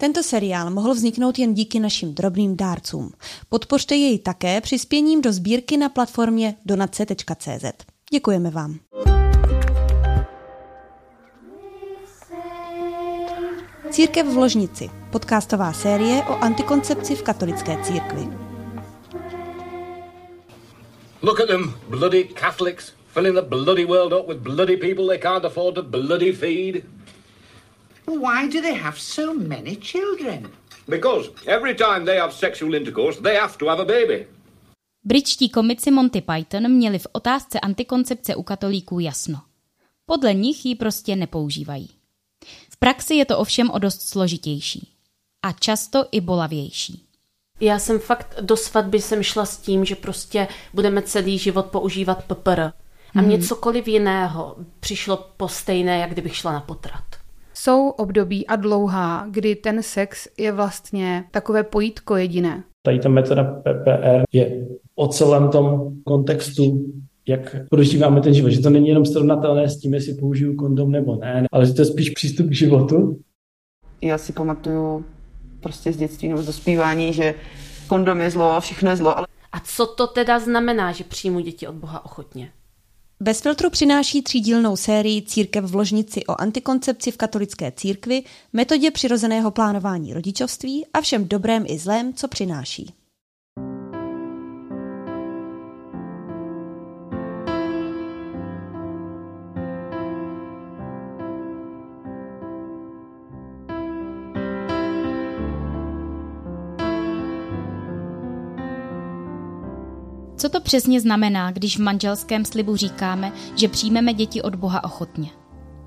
Tento seriál mohl vzniknout jen díky našim drobným dárcům. Podpořte jej také přispěním do sbírky na platformě donace.cz. Děkujeme vám. Církev v Ložnici, podcastová série o antikoncepci v katolické církvi. Look at them bloody Catholics filling the bloody world up with bloody people they can't afford to bloody feed. Why do they have so many children? Because every time they have sexual intercourse, they have to have a baby. Britští komici Monty Python měli v otázce antikoncepce u katolíků jasno. Podle nich ji prostě nepoužívají. V praxi je to ovšem o dost složitější. A často i bolavější. Já jsem fakt do svatby jsem šla s tím, že prostě budeme celý život používat PPR. A mě cokoliv jiného přišlo po stejné, jak kdybych šla na potrat. Jsou období a dlouhá, kdy ten sex je vlastně takové pojítko jediné. Tady ta metoda PPR je o celém tom kontextu, jak prožíváme ten život. Že to není jenom srovnatelné s tím, jestli použiju kondom nebo ne, ale že to je spíš přístup k životu. Já si pamatuju prostě z dětství nebo z dospívání, že kondom je zlo a všechno je zlo, ale A co to teda znamená, že přijmu děti od Boha ochotně? Bez filtru přináší třídílnou sérii Církev v ložnici o antikoncepci v katolické církvi, metodě přirozeného plánování rodičovství a všem dobrém i zlém, co přináší. Co to přesně znamená, když v manželském slibu říkáme, že přijmeme děti od Boha ochotně?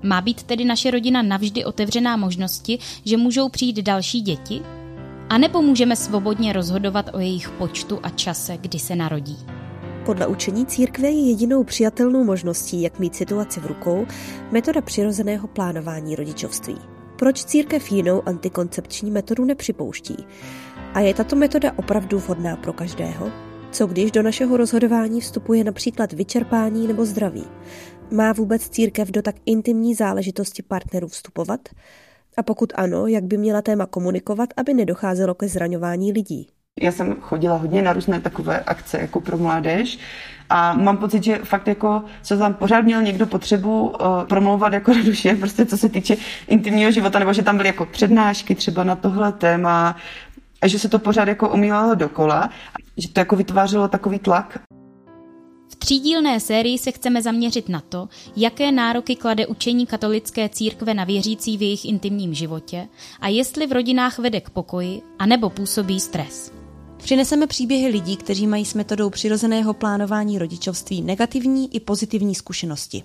Má být tedy naše rodina navždy otevřená možnosti, že můžou přijít další děti? A nebo můžeme svobodně rozhodovat o jejich počtu a čase, kdy se narodí? Podle učení církve je jedinou přijatelnou možností, jak mít situaci v rukou, metoda přirozeného plánování rodičovství. Proč církev jinou antikoncepční metodu nepřipouští? A je tato metoda opravdu vhodná pro každého? Co když do našeho rozhodování vstupuje například vyčerpání nebo zdraví? Má vůbec církev do tak intimní záležitosti partnerů vstupovat? A pokud ano, jak by měla téma komunikovat, aby nedocházelo ke zraňování lidí? já jsem chodila hodně na různé takové akce jako pro mládež a mám pocit, že fakt jako se tam pořád měl někdo potřebu uh, promlouvat jako do duše, prostě co se týče intimního života, nebo že tam byly jako přednášky třeba na tohle téma a že se to pořád jako omílalo dokola, že to jako vytvářelo takový tlak. V třídílné sérii se chceme zaměřit na to, jaké nároky klade učení katolické církve na věřící v jejich intimním životě a jestli v rodinách vede k pokoji, anebo působí stres. Přineseme příběhy lidí, kteří mají s metodou přirozeného plánování rodičovství negativní i pozitivní zkušenosti.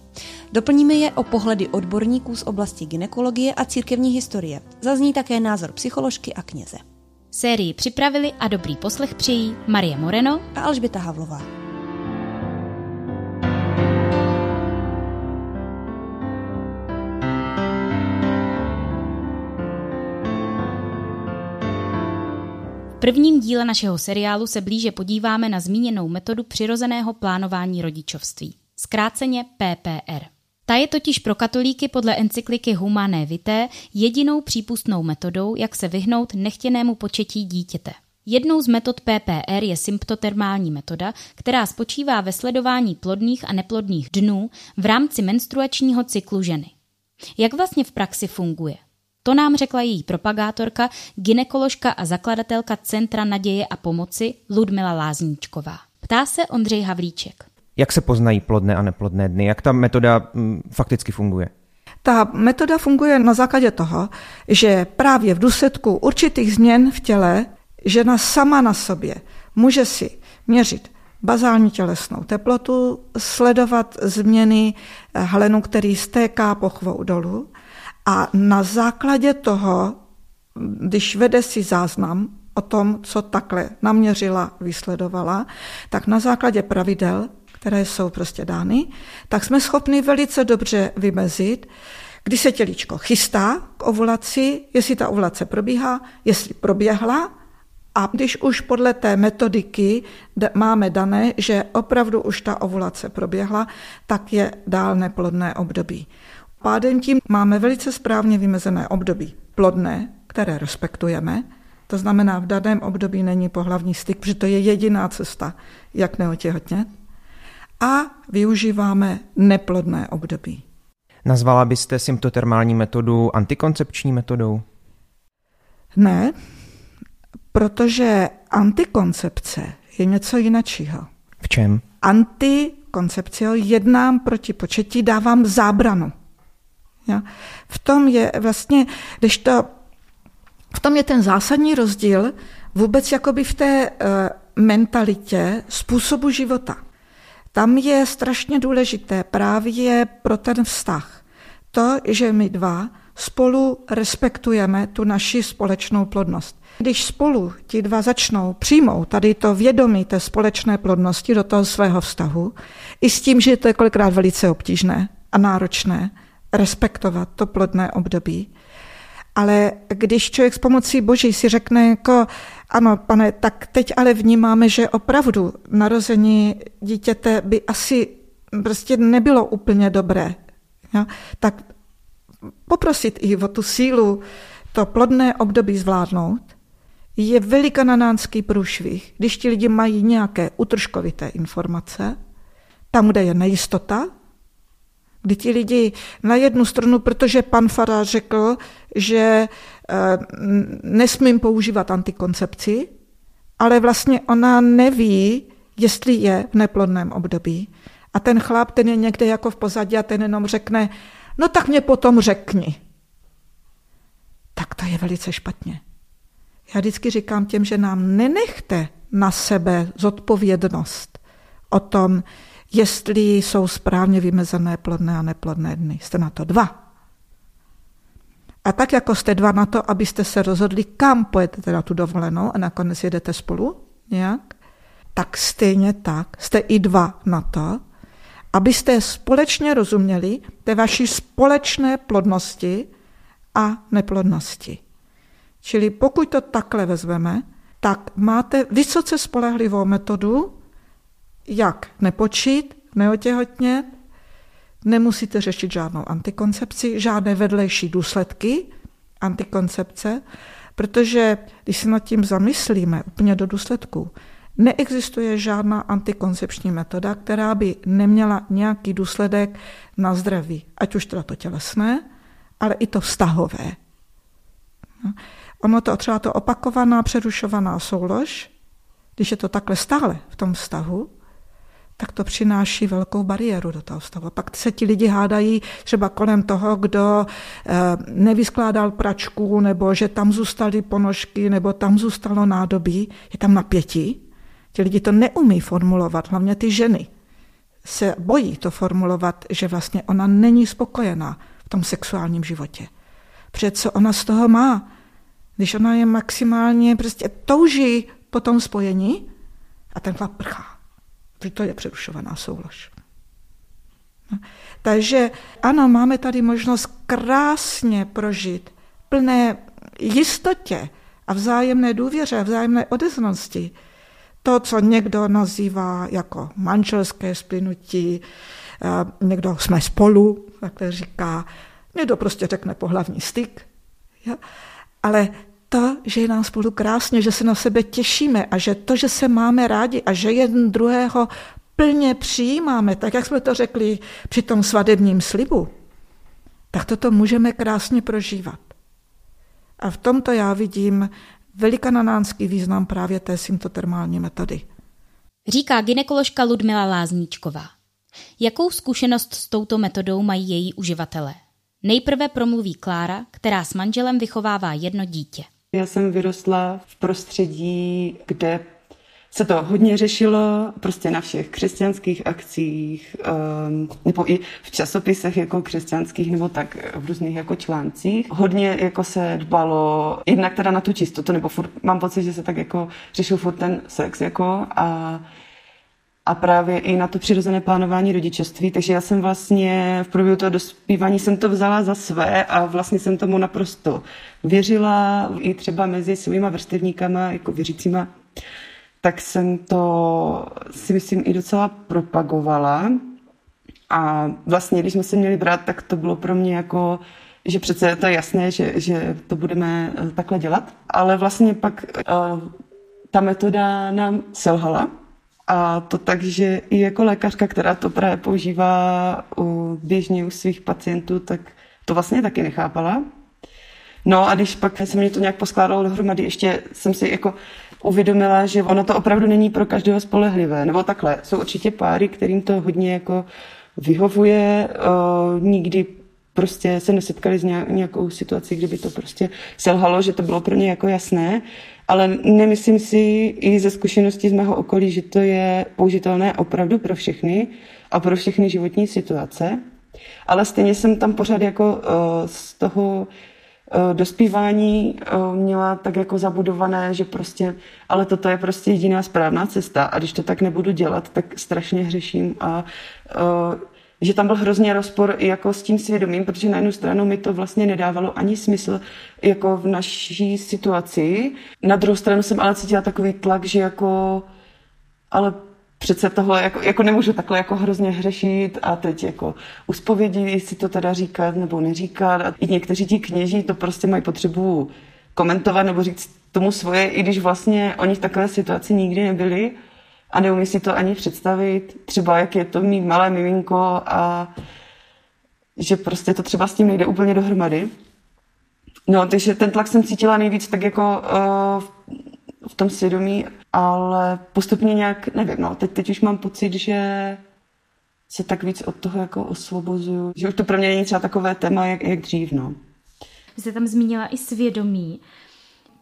Doplníme je o pohledy odborníků z oblasti gynekologie a církevní historie. Zazní také názor psycholožky a kněze. Sérii připravili a dobrý poslech přijí Marie Moreno A Alžběta Havlová. V prvním díle našeho seriálu se blíže podíváme na zmíněnou metodu přirozeného plánování rodičovství, zkráceně PPR. Ta je totiž pro katolíky podle encykliky Humanae Vitae jedinou přípustnou metodou, jak se vyhnout nechtěnému početí dítěte. Jednou z metod PPR je symptotermální metoda, která spočívá ve sledování plodných a neplodných dnů v rámci menstruačního cyklu ženy. Jak vlastně v praxi funguje? To nám řekla její propagátorka, ginekoložka a zakladatelka Centra naděje a pomoci Ludmila Lázníčková. Ptá se Ondřej Havlíček. Jak se poznají plodné a neplodné dny? Jak ta metoda mm, fakticky funguje? Ta metoda funguje na základě toho, že právě v důsledku určitých změn v těle žena sama na sobě může si měřit bazální tělesnou teplotu, sledovat změny hlenu, který stéká pochvou dolů a na základě toho, když vede si záznam o tom, co takhle naměřila, vysledovala, tak na základě pravidel, které jsou prostě dány, tak jsme schopni velice dobře vymezit, kdy se tělíčko chystá k ovulaci, jestli ta ovulace probíhá, jestli proběhla a když už podle té metodiky máme dané, že opravdu už ta ovulace proběhla, tak je dál neplodné období. Pádem tím máme velice správně vymezené období plodné, které respektujeme, to znamená, v daném období není pohlavní styk, protože to je jediná cesta, jak neotěhotnět. A využíváme neplodné období. Nazvala byste symptotermální metodu antikoncepční metodou? Ne, protože antikoncepce je něco jiného. V čem? Antikoncepce jednám proti početí, dávám zábranu. Ja? V tom je vlastně, když to, v tom je ten zásadní rozdíl vůbec jakoby v té uh, mentalitě způsobu života. Tam je strašně důležité právě pro ten vztah. To, že my dva spolu respektujeme tu naši společnou plodnost. Když spolu ti dva začnou přijmout tady to vědomí té společné plodnosti do toho svého vztahu, i s tím, že to je kolikrát velice obtížné a náročné, respektovat to plodné období, ale když člověk s pomocí Boží si řekne jako, ano, pane, tak teď ale vnímáme, že opravdu narození dítěte by asi prostě nebylo úplně dobré. Jo? Tak poprosit i o tu sílu to plodné období zvládnout, je velikananánský průšvih, když ti lidi mají nějaké utržkovité informace, tam, kde je nejistota, kdy ti lidi na jednu stranu, protože pan Fara řekl, že eh, nesmím používat antikoncepci, ale vlastně ona neví, jestli je v neplodném období. A ten chlap, ten je někde jako v pozadí a ten jenom řekne, no tak mě potom řekni. Tak to je velice špatně. Já vždycky říkám těm, že nám nenechte na sebe zodpovědnost o tom, jestli jsou správně vymezené plodné a neplodné dny. Jste na to dva. A tak jako jste dva na to, abyste se rozhodli, kam pojedete na tu dovolenou a nakonec jedete spolu nějak, tak stejně tak jste i dva na to, abyste společně rozuměli té vaší společné plodnosti a neplodnosti. Čili pokud to takhle vezmeme, tak máte vysoce spolehlivou metodu, jak nepočít, neotěhotnět, nemusíte řešit žádnou antikoncepci, žádné vedlejší důsledky antikoncepce, protože když se nad tím zamyslíme úplně do důsledku, neexistuje žádná antikoncepční metoda, která by neměla nějaký důsledek na zdraví, ať už teda to tělesné, ale i to vztahové. No. Ono to třeba to opakovaná, přerušovaná soulož, když je to takhle stále v tom vztahu, tak to přináší velkou bariéru do toho vztahu. Pak se ti lidi hádají třeba kolem toho, kdo eh, nevyskládal pračku, nebo že tam zůstaly ponožky, nebo tam zůstalo nádobí. Je tam napětí. Ti lidi to neumí formulovat, hlavně ty ženy se bojí to formulovat, že vlastně ona není spokojená v tom sexuálním životě. Přece ona z toho má? Když ona je maximálně prostě touží po tom spojení a ten chlap prchá. To je přerušovaná soulož. No. Takže ano, máme tady možnost krásně prožít plné jistotě a vzájemné důvěře a vzájemné odeznosti to, co někdo nazývá jako manželské splynutí, někdo jsme spolu, takhle říká, někdo prostě řekne pohlavní styk. Ale to, že je nám spolu krásně, že se na sebe těšíme a že to, že se máme rádi a že jeden druhého plně přijímáme, tak jak jsme to řekli při tom svadebním slibu, tak toto můžeme krásně prožívat. A v tomto já vidím velikananánský význam právě té symptotermální metody. Říká ginekoložka Ludmila Lázníčková. Jakou zkušenost s touto metodou mají její uživatelé? Nejprve promluví Klára, která s manželem vychovává jedno dítě. Já jsem vyrostla v prostředí, kde se to hodně řešilo prostě na všech křesťanských akcích, um, nebo i v časopisech jako křesťanských, nebo tak v různých jako článcích. Hodně jako se dbalo jednak teda na tu čistotu, nebo furt, mám pocit, že se tak jako řešil furt ten sex jako a a právě i na to přirozené plánování rodičovství. Takže já jsem vlastně v průběhu toho dospívání jsem to vzala za své a vlastně jsem tomu naprosto věřila i třeba mezi svýma vrstevníkama, jako věřícíma, tak jsem to si myslím i docela propagovala. A vlastně, když jsme se měli brát, tak to bylo pro mě jako že přece to je jasné, že, že to budeme eh, takhle dělat. Ale vlastně pak uh, ta metoda nám selhala. A to tak, že i jako lékařka, která to právě používá u, běžně u svých pacientů, tak to vlastně taky nechápala. No a když pak se mě to nějak poskládalo dohromady, ještě jsem si jako uvědomila, že ono to opravdu není pro každého spolehlivé. Nebo takhle, jsou určitě páry, kterým to hodně jako vyhovuje, uh, nikdy prostě se nesetkali s nějakou situací, kdyby to prostě selhalo, že to bylo pro ně jako jasné, ale nemyslím si i ze zkušenosti z mého okolí, že to je použitelné opravdu pro všechny a pro všechny životní situace. Ale stejně jsem tam pořád jako uh, z toho uh, dospívání uh, měla tak jako zabudované, že prostě, ale toto je prostě jediná správná cesta a když to tak nebudu dělat, tak strašně hřeším a že tam byl hrozně rozpor jako s tím svědomím, protože na jednu stranu mi to vlastně nedávalo ani smysl jako v naší situaci. Na druhou stranu jsem ale cítila takový tlak, že jako ale přece tohle jako, jako nemůžu takhle jako hrozně hřešit a teď jako uspovědí, si to teda říkat nebo neříkat. A i někteří ti kněží to prostě mají potřebu komentovat nebo říct tomu svoje, i když vlastně oni v takové situaci nikdy nebyli a neumí si to ani představit, třeba jak je to mít malé miminko a že prostě to třeba s tím nejde úplně dohromady. No, takže ten tlak jsem cítila nejvíc tak jako uh, v tom svědomí, ale postupně nějak, nevím, no, teď, teď už mám pocit, že se tak víc od toho jako osvobozuju, že už to pro mě není třeba takové téma, jak, jak dřív, no. Vy jste tam zmínila i svědomí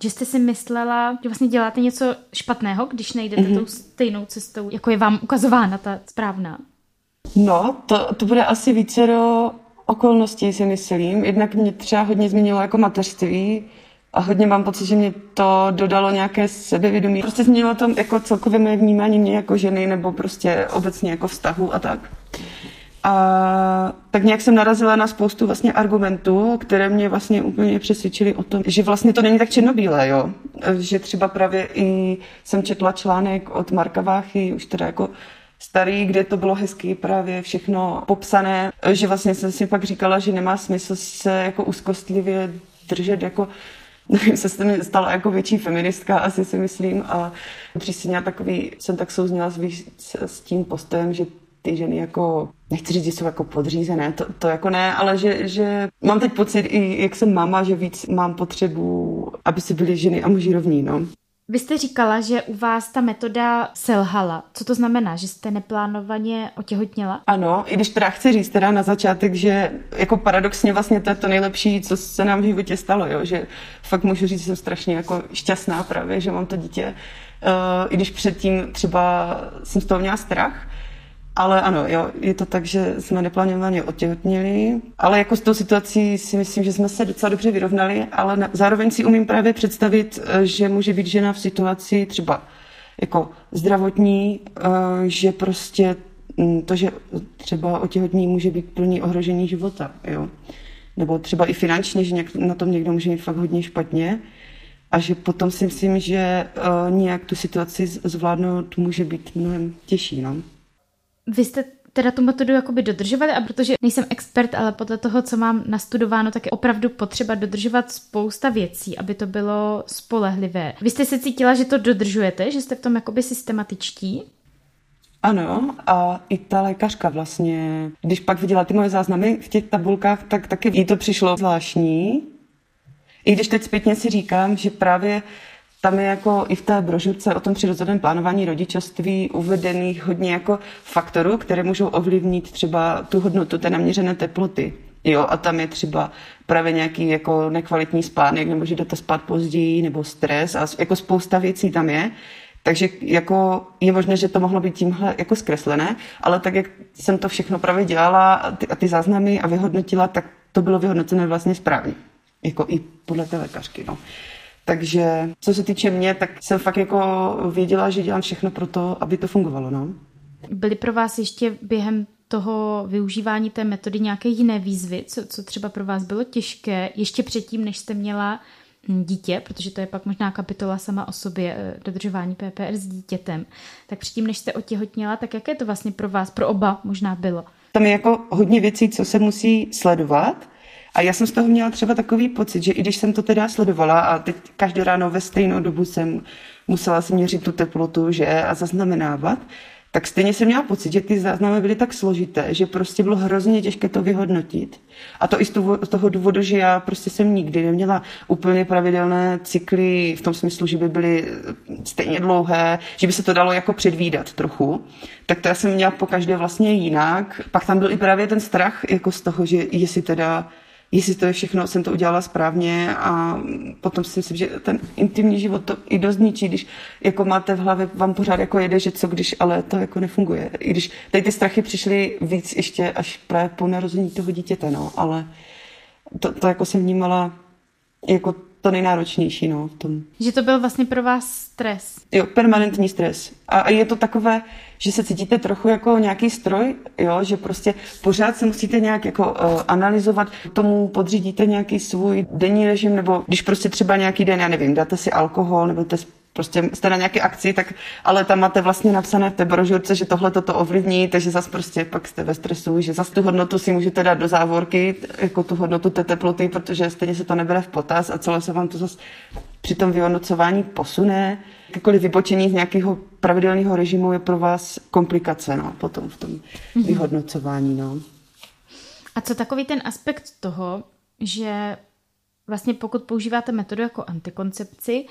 že jste si myslela, že vlastně děláte něco špatného, když nejdete mm-hmm. tou stejnou cestou, jako je vám ukazována ta správná? No, to, to bude asi více do okolností, si myslím. Jednak mě třeba hodně změnilo jako mateřství a hodně mám pocit, že mě to dodalo nějaké sebevědomí. Prostě změnilo to jako celkově moje vnímání mě jako ženy nebo prostě obecně jako vztahu a tak. A tak nějak jsem narazila na spoustu vlastně argumentů, které mě vlastně úplně přesvědčily o tom, že vlastně to není tak černobílé, jo. Že třeba právě i jsem četla článek od Marka Váchy, už teda jako starý, kde to bylo hezky právě všechno popsané, že vlastně jsem si pak říkala, že nemá smysl se jako úzkostlivě držet jako nevím, se mi stala jako větší feministka, asi si myslím, a přísně takový, jsem tak souzněla s tím postem, že ty ženy jako, nechci říct, že jsou jako podřízené, to, to jako ne, ale že, že mám teď pocit, i jak jsem máma, že víc mám potřebu, aby si byly ženy a muži rovní, no. Vy jste říkala, že u vás ta metoda selhala. Co to znamená, že jste neplánovaně otěhotněla? Ano, i když teda chci říct teda na začátek, že jako paradoxně vlastně to je to nejlepší, co se nám v životě stalo, jo? že fakt můžu říct, že jsem strašně jako šťastná právě, že mám to dítě. Uh, I když předtím třeba jsem z toho měla strach, ale ano, jo, je to tak, že jsme neplánovaně otěhotněli, ale jako s tou situací si myslím, že jsme se docela dobře vyrovnali, ale na, zároveň si umím právě představit, eh, že může být žena v situaci třeba jako zdravotní, eh, že prostě hm, to, že třeba otěhotní může být plný ohrožení života, jo. Nebo třeba i finančně, že na tom někdo může mít fakt hodně špatně a že potom si myslím, že uh, nějak tu situaci zvládnout může být mnohem těžší, no. Vy jste teda tu metodu jakoby dodržovali a protože nejsem expert, ale podle toho, co mám nastudováno, tak je opravdu potřeba dodržovat spousta věcí, aby to bylo spolehlivé. Vy jste se cítila, že to dodržujete, že jste v tom jakoby systematičtí? Ano, a i ta lékařka vlastně, když pak viděla ty moje záznamy v těch tabulkách, tak taky jí to přišlo zvláštní. I když teď zpětně si říkám, že právě tam je jako i v té brožurce o tom přirozeném plánování rodičovství uvedených hodně jako faktorů, které můžou ovlivnit třeba tu hodnotu té naměřené teploty. Jo, a tam je třeba právě nějaký jako nekvalitní spánek, nebo že jdete spát později, nebo stres a jako spousta věcí tam je. Takže jako je možné, že to mohlo být tímhle jako zkreslené, ale tak, jak jsem to všechno právě dělala a ty, a ty záznamy a vyhodnotila, tak to bylo vyhodnocené vlastně správně. Jako i podle té lékařky. No. Takže co se týče mě, tak jsem fakt jako věděla, že dělám všechno pro to, aby to fungovalo. No. Byly pro vás ještě během toho využívání té metody nějaké jiné výzvy, co, co třeba pro vás bylo těžké, ještě předtím, než jste měla hm, dítě, protože to je pak možná kapitola sama o sobě, eh, dodržování PPR s dítětem, tak předtím, než jste otěhotněla, tak jaké to vlastně pro vás, pro oba možná bylo? Tam je jako hodně věcí, co se musí sledovat, A já jsem z toho měla třeba takový pocit, že i když jsem to teda sledovala a teď každé ráno ve stejnou dobu jsem musela si měřit tu teplotu, že a zaznamenávat, tak stejně jsem měla pocit, že ty záznamy byly tak složité, že prostě bylo hrozně těžké to vyhodnotit. A to i z toho důvodu, že já prostě jsem nikdy neměla úplně pravidelné cykly v tom smyslu, že by byly stejně dlouhé, že by se to dalo jako předvídat trochu. Tak to já jsem měla po každé vlastně jinak. Pak tam byl i právě ten strach jako z toho, že jestli teda jestli to je všechno, jsem to udělala správně a potom si myslím, že ten intimní život to i dost ničí, když jako máte v hlavě, vám pořád jako jede, že co když, ale to jako nefunguje. I když tady ty strachy přišly víc ještě až právě po narození toho dítěte, no, ale to, to jako jsem vnímala jako to nejnáročnější, no, v tom. Že to byl vlastně pro vás stres. Jo, permanentní stres. A, a je to takové, že se cítíte trochu jako nějaký stroj, jo, že prostě pořád se musíte nějak jako uh, analyzovat, tomu podřídíte nějaký svůj denní režim, nebo když prostě třeba nějaký den, já nevím, dáte si alkohol, nebo to prostě jste na nějaké akci, tak, ale tam máte vlastně napsané v té brožurce, že tohle toto ovlivní, takže zase prostě pak jste ve stresu, že zase tu hodnotu si můžete dát do závorky, jako tu hodnotu té teploty, protože stejně se to nebere v potaz a celé se vám to zase při tom vyhodnocování posune. Jakékoliv vybočení z nějakého pravidelného režimu je pro vás komplikace no, potom v tom mm-hmm. vyhodnocování. No. A co takový ten aspekt toho, že Vlastně pokud používáte metodu jako antikoncepci,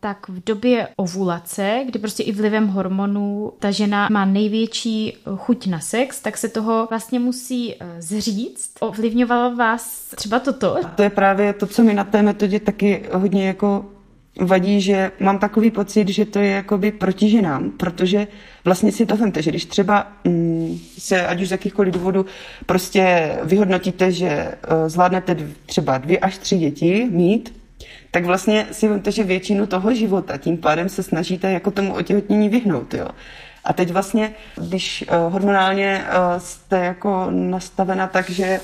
tak v době ovulace, kdy prostě i vlivem hormonů ta žena má největší chuť na sex, tak se toho vlastně musí e, zříct. Ovlivňovalo vás třeba toto? To je právě to, co mi na té metodě taky hodně jako vadí, že mám takový pocit, že to je jakoby proti ženám, protože vlastně si to vemte, že když třeba mm, se, ať už z jakýchkoliv důvodů, prostě vyhodnotíte, že uh, zvládnete třeba dvě až tři děti mít, tak vlastně si vemte, že většinu toho života tím pádem se snažíte jako tomu otěhotnění vyhnout, jo. A teď vlastně, když uh, hormonálně uh, jste jako nastavena tak, že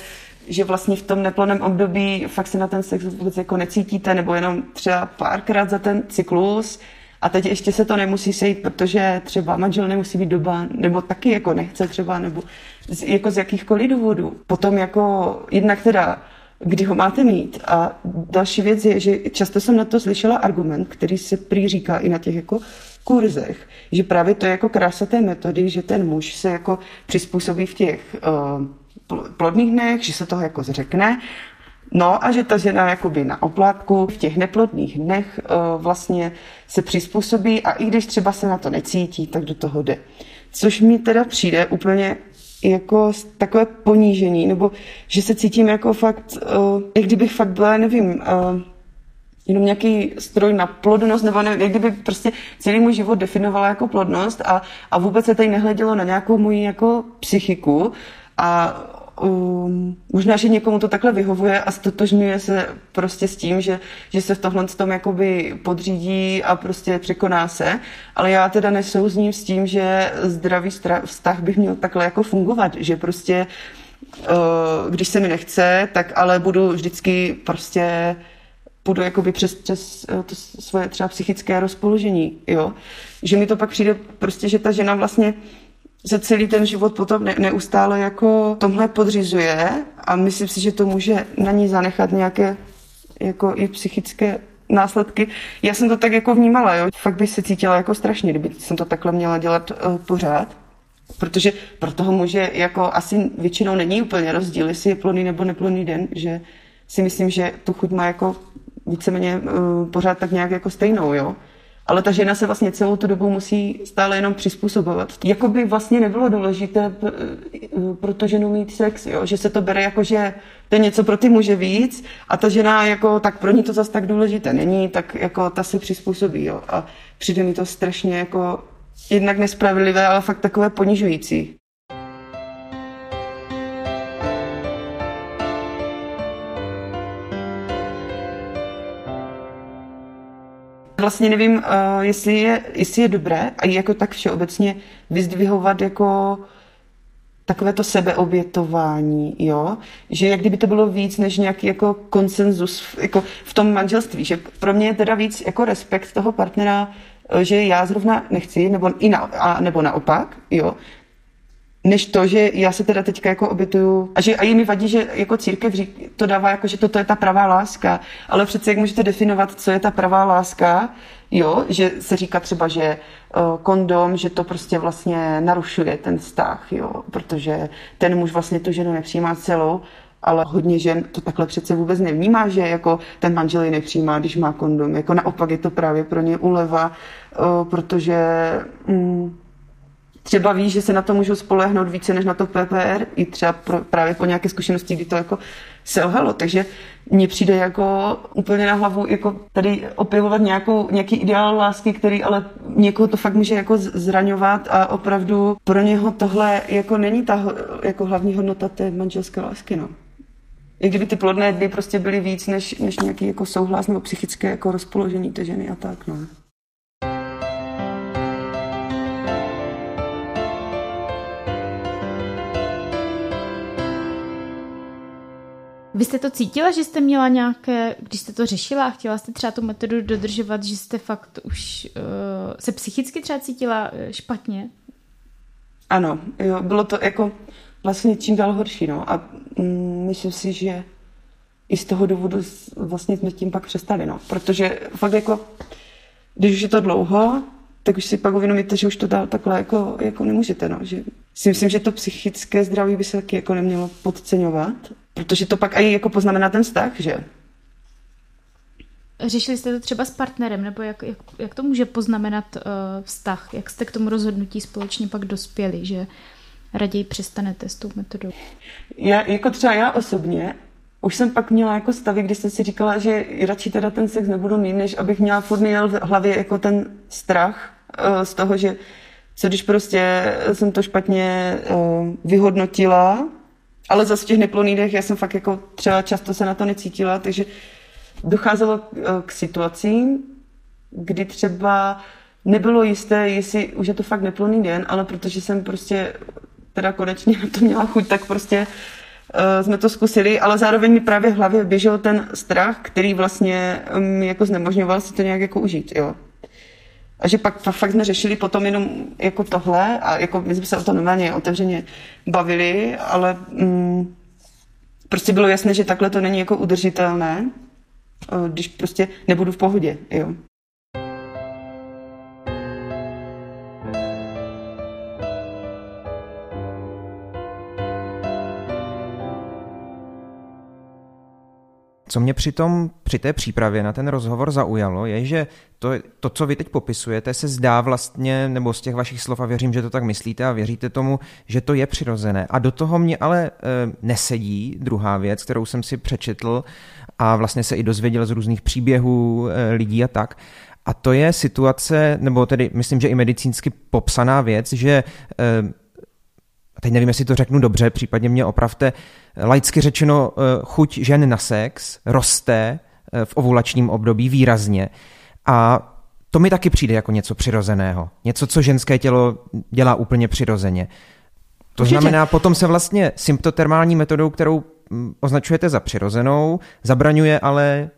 že vlastně v tom neplném období fakt se na ten sex vůbec jako necítíte, nebo jenom třeba párkrát za ten cyklus a teď ještě se to nemusí sejít, protože třeba manžel nemusí být doba, nebo taky jako nechce třeba, nebo z, jako z jakýchkoliv důvodů. Potom jako jednak teda kdy ho máte mít. A další věc je, že často jsem na to slyšela argument, který se prý říká i na těch jako kurzech, že právě to je jako krása té metody, že ten muž se jako přizpůsobí v těch uh, plodných dnech, že se toho jako zřekne, No a že ta žena jakoby na oplátku v těch neplodných dnech uh, vlastně se přizpůsobí a i když třeba se na to necítí, tak do toho jde. Což mi teda přijde úplně jako takové ponížení, nebo že se cítím jako fakt, uh, jak kdybych fakt byla, nevím, uh, jenom nějaký stroj na plodnost, nebo nevím, jak kdyby prostě celý můj život definovala jako plodnost a, a vůbec se tady nehledělo na nějakou moji jako psychiku a um, možná, že někomu to takhle vyhovuje a stotožňuje se prostě s tím, že, že se v tomhle tom jakoby podřídí a prostě překoná se, ale já teda nesouzním s tím, že zdravý vztah bych měl takhle jako fungovat, že prostě uh, když se mi nechce, tak ale budu vždycky prostě půjdu jakoby přes, přes uh, to svoje třeba psychické rozpoložení, jo. Že mi to pak přijde prostě, že ta žena vlastně se celý ten život potom ne, neustále jako tomhle podřizuje a myslím si, že to může na ní zanechat nějaké jako i psychické následky. Já jsem to tak jako vnímala, jo. Fakt bych se cítila jako strašně, kdyby jsem to takhle měla dělat uh, pořád. Protože pro toho muže jako asi většinou není úplně rozdíl, jestli je plný nebo neplný den, že si myslím, že tu chuť má jako víceméně uh, pořád tak nějak jako stejnou, jo ale ta žena se vlastně celou tu dobu musí stále jenom přizpůsobovat. Jako by vlastně nebylo důležité pro tu ženu mít sex, jo? že se to bere jako, že to je něco pro ty muže víc a ta žena jako, tak pro ní to zase tak důležité není, tak jako ta se přizpůsobí. Jo? A přijde mi to strašně jako jednak nespravedlivé, ale fakt takové ponižující. Vlastně nevím, uh, jestli, je, jestli je dobré a jako tak všeobecně vyzdvihovat jako takové to sebeobětování, jo? že jak kdyby to bylo víc než nějaký jako konsenzus jako v tom manželství, že pro mě je teda víc jako respekt toho partnera, eh, že já zrovna nechci, nebo, i na, a, nebo naopak, jo? Než to, že já se teda teďka jako obětuju a že a mi vadí, že jako církev řík, to dává jako, že toto je ta pravá láska, ale přece jak můžete definovat, co je ta pravá láska, jo, že se říká třeba, že uh, kondom, že to prostě vlastně narušuje ten vztah, jo, protože ten muž vlastně tu ženu nepřijímá celou, ale hodně žen to takhle přece vůbec nevnímá, že jako ten manžel ji nepřijímá, když má kondom. Jako naopak je to právě pro ně úleva, uh, protože um, třeba ví, že se na to můžou spolehnout více než na to PPR, i třeba pro, právě po nějaké zkušenosti, kdy to jako selhalo. Takže mně přijde jako úplně na hlavu jako tady opěvovat nějakou, nějaký ideál lásky, který ale někoho to fakt může jako zraňovat a opravdu pro něho tohle jako není ta jako hlavní hodnota té manželské lásky. No. I kdyby ty plodné dny prostě byly víc než, než nějaký jako souhlas nebo psychické jako rozpoložení té ženy a tak. No. Vy jste to cítila, že jste měla nějaké, když jste to řešila a chtěla jste třeba tu metodu dodržovat, že jste fakt už uh, se psychicky třeba cítila eh, špatně? Ano, jo, bylo to jako vlastně čím dál horší, no. A mm, myslím si, že i z toho důvodu vlastně jsme tím pak přestali, no. Protože fakt jako, když už je to dlouho, tak už si pak uvědomíte, že už to dál takhle jako, jako nemůžete, no. Že si myslím, že to psychické zdraví by se taky jako nemělo podceňovat Protože to pak i jako poznamená ten vztah, že? Řešili jste to třeba s partnerem, nebo jak, jak, jak to může poznamenat uh, vztah? Jak jste k tomu rozhodnutí společně pak dospěli, že raději přestanete s tou metodou? Já, jako třeba já osobně, už jsem pak měla jako stavy, kdy jsem si říkala, že radši teda ten sex nebudu mít, než abych měla furt měl v hlavě jako ten strach uh, z toho, že co když prostě jsem to špatně uh, vyhodnotila, ale zase v těch neplodných dech já jsem fakt jako třeba často se na to necítila, takže docházelo k, eh, k situacím, kdy třeba nebylo jisté, jestli už je to fakt neplodný den, ale protože jsem prostě teda konečně na to měla chuť, tak prostě uh, jsme to zkusili, ale zároveň mi právě v hlavě běžel ten strach, který vlastně mi jako znemožňoval si to nějak jako užít, jo. A že pak fakt jsme řešili potom jenom jako tohle a jako my jsme se o to normálně otevřeně bavili, ale mm, prostě bylo jasné, že takhle to není jako udržitelné, eh, když prostě nebudu v pohodě, jo. Co mě při, tom, při té přípravě na ten rozhovor zaujalo, je, že to, to, co vy teď popisujete, se zdá vlastně, nebo z těch vašich slov, a věřím, že to tak myslíte a věříte tomu, že to je přirozené. A do toho mě ale e, nesedí druhá věc, kterou jsem si přečetl a vlastně se i dozvěděl z různých příběhů e, lidí a tak. A to je situace, nebo tedy myslím, že i medicínsky popsaná věc, že e, teď nevím, jestli to řeknu dobře, případně mě opravte, laicky řečeno eh, chuť žen na sex roste eh, v ovulačním období výrazně a to mi taky přijde jako něco přirozeného. Něco, co ženské tělo dělá úplně přirozeně. To Určitě. znamená, potom se vlastně symptotermální metodou, kterou mm, označujete za přirozenou, zabraňuje ale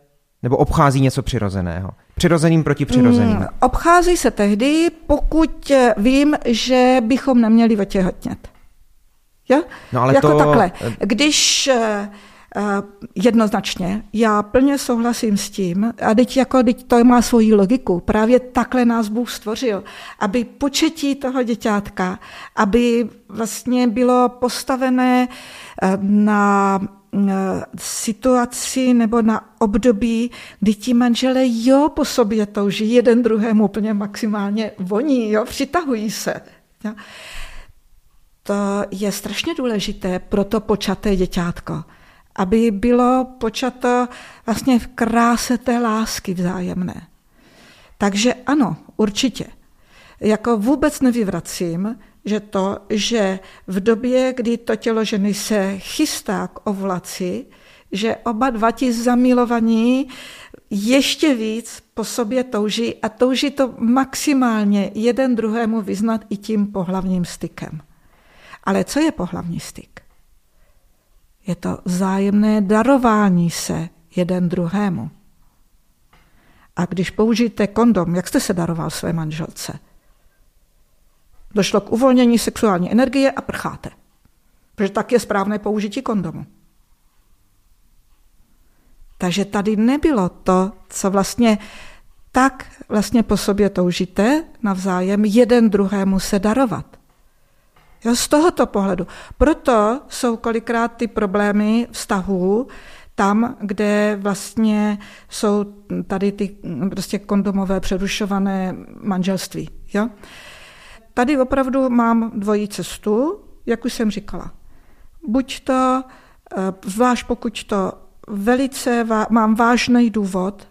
nebo obchází něco přirozeného. Přirozeným proti přirozeným. Hmm, obchází se tehdy, pokud vím, že bychom neměli otěhotnět. Ja? No ale jako to... takhle. Když Uh, jednoznačně. Já plně souhlasím s tím, a teď, jako, teď to má svoji logiku. Právě takhle nás Bůh stvořil, aby početí toho děťátka, aby vlastně bylo postavené na situaci nebo na období, kdy ti manželé jo po sobě touží, jeden druhému úplně maximálně voní, jo, přitahují se. Jo to je strašně důležité pro to počaté děťátko, aby bylo počato vlastně v kráse té lásky vzájemné. Takže ano, určitě. Jako vůbec nevyvracím, že to, že v době, kdy to tělo ženy se chystá k ovulaci, že oba dva ti zamilovaní ještě víc po sobě touží a touží to maximálně jeden druhému vyznat i tím pohlavním stykem. Ale co je pohlavní styk? Je to vzájemné darování se jeden druhému. A když použijete kondom, jak jste se daroval své manželce? Došlo k uvolnění sexuální energie a prcháte. Protože tak je správné použití kondomu. Takže tady nebylo to, co vlastně tak vlastně po sobě toužíte navzájem jeden druhému se darovat. Jo, z tohoto pohledu. Proto jsou kolikrát ty problémy vztahů tam, kde vlastně jsou tady ty prostě kondomové přerušované manželství. Jo? Tady opravdu mám dvojí cestu, jak už jsem říkala. Buď to, eh, zvlášť pokud to velice mám vážný důvod,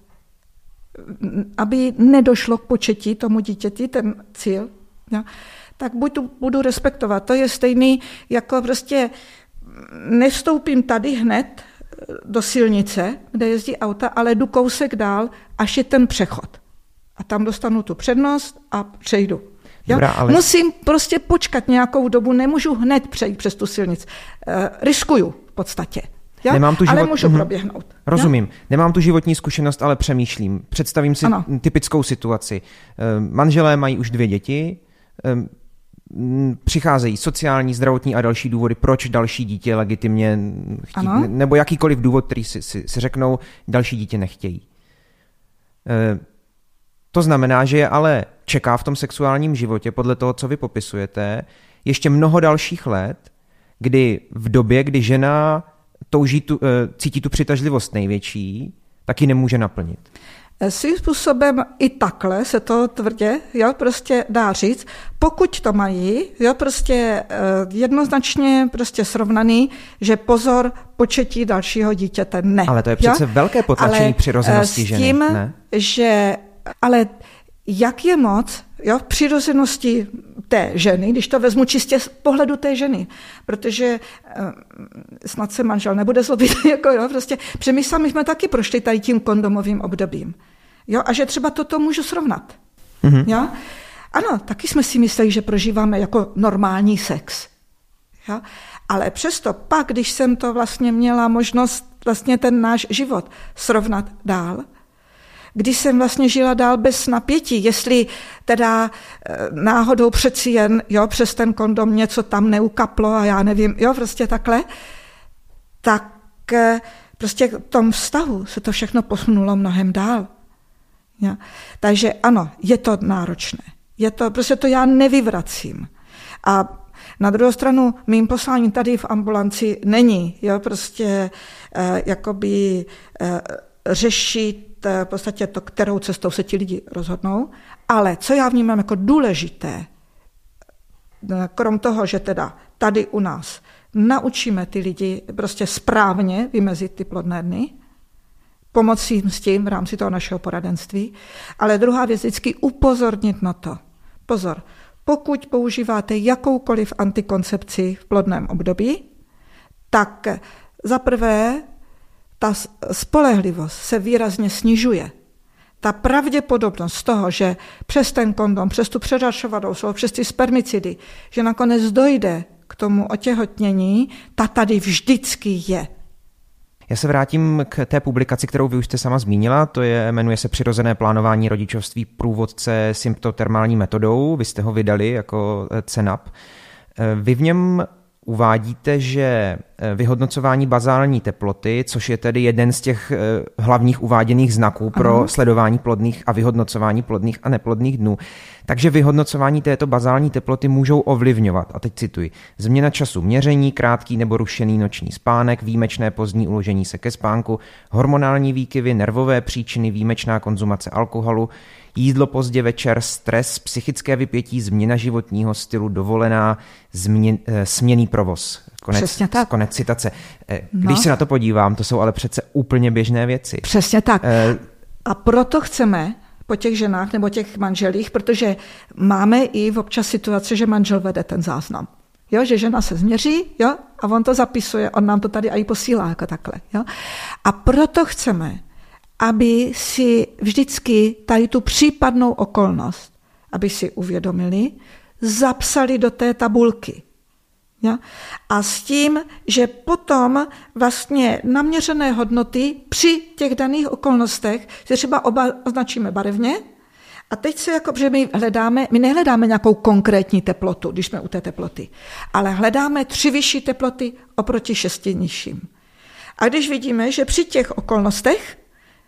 aby nedošlo k početí tomu dítěti, ten cíl, jo, tak buď tu budu respektovat. To je stejný, jako prostě nestoupím tady hned do silnice, kde jezdí auta, ale jdu kousek dál, až je ten přechod. A tam dostanu tu přednost a přejdu. Jo? Dobrá, ale... Musím prostě počkat nějakou dobu, nemůžu hned přejít přes tu silnici. E, riskuju v podstatě. Jo? Nemám tu život... Ale můžu mm-hmm. proběhnout. Rozumím. Jo? Nemám tu životní zkušenost, ale přemýšlím. Představím si ano. typickou situaci. E, manželé mají už dvě děti, přicházejí sociální, zdravotní a další důvody, proč další dítě legitimně chtít, ano. nebo jakýkoliv důvod, který si, si, si řeknou, další dítě nechtějí. E, to znamená, že je ale čeká v tom sexuálním životě, podle toho, co vy popisujete, ještě mnoho dalších let, kdy v době, kdy žena touží tu, e, cítí tu přitažlivost největší, tak ji nemůže naplnit. Svým způsobem i takhle se to tvrdě jo, prostě dá říct, pokud to mají, jo, prostě eh, jednoznačně prostě srovnaný, že pozor, početí dalšího dítěte ne. Ale to je přece jo? velké potlačení ale přirozenosti eh, s tím, ženy, ne? že ale jak je moc jo, v přirozenosti té ženy, když to vezmu čistě z pohledu té ženy, protože uh, snad se manžel nebude zlobit, jako jo, prostě, protože my sami jsme taky prošli tady tím kondomovým obdobím. Jo, a že třeba toto můžu srovnat. Mm-hmm. Jo? Ano, taky jsme si mysleli, že prožíváme jako normální sex. Jo? Ale přesto pak, když jsem to vlastně měla možnost vlastně ten náš život srovnat dál, když jsem vlastně žila dál bez napětí, jestli teda eh, náhodou přeci jen jo, přes ten kondom něco tam neukaplo a já nevím, jo, prostě takhle, tak eh, prostě v tom vztahu se to všechno posunulo mnohem dál. Jo. Takže ano, je to náročné. Je to, prostě to já nevyvracím. A na druhou stranu, mým posláním tady v ambulanci není, jo, prostě eh, jakoby eh, řešit v podstatě to, kterou cestou se ti lidi rozhodnou, ale co já vnímám jako důležité, eh, krom toho, že teda tady u nás naučíme ty lidi prostě správně vymezit ty plodné dny, pomoci jim s tím v rámci toho našeho poradenství. Ale druhá věc, vždycky upozornit na to. Pozor, pokud používáte jakoukoliv antikoncepci v plodném období, tak za prvé ta spolehlivost se výrazně snižuje. Ta pravděpodobnost toho, že přes ten kondom, přes tu předašovanou slovo, přes ty spermicidy, že nakonec dojde k tomu otěhotnění, ta tady vždycky je. Já se vrátím k té publikaci, kterou vy už jste sama zmínila, to je, jmenuje se Přirozené plánování rodičovství průvodce symptotermální metodou. Vy jste ho vydali jako eh, CENAP. Eh, vy v něm uvádíte, že eh, vyhodnocování bazální teploty, což je tedy jeden z těch hlavních uváděných znaků pro ano. sledování plodných a vyhodnocování plodných a neplodných dnů, takže vyhodnocování této bazální teploty můžou ovlivňovat, a teď cituji, změna času měření, krátký nebo rušený noční spánek, výjimečné pozdní uložení se ke spánku, hormonální výkyvy, nervové příčiny, výjimečná konzumace alkoholu, jídlo pozdě večer, stres, psychické vypětí, změna životního stylu, dovolená, změn, e, směný provoz. Konec, Přesně tak. Konec citace. E, když no. se na to podívám, to jsou ale přece úplně běžné věci. Přesně tak. E, a proto chceme, po těch ženách nebo těch manželích, protože máme i v občas situace, že manžel vede ten záznam. Jo, že žena se změří jo, a on to zapisuje, on nám to tady i posílá jako takhle. Jo. A proto chceme, aby si vždycky tady tu případnou okolnost, aby si uvědomili, zapsali do té tabulky. Ja? A s tím, že potom vlastně naměřené hodnoty při těch daných okolnostech se třeba oba označíme barevně A teď se jako, že my hledáme, my nehledáme nějakou konkrétní teplotu, když jsme u té teploty, ale hledáme tři vyšší teploty oproti šesti nižším. A když vidíme, že při těch okolnostech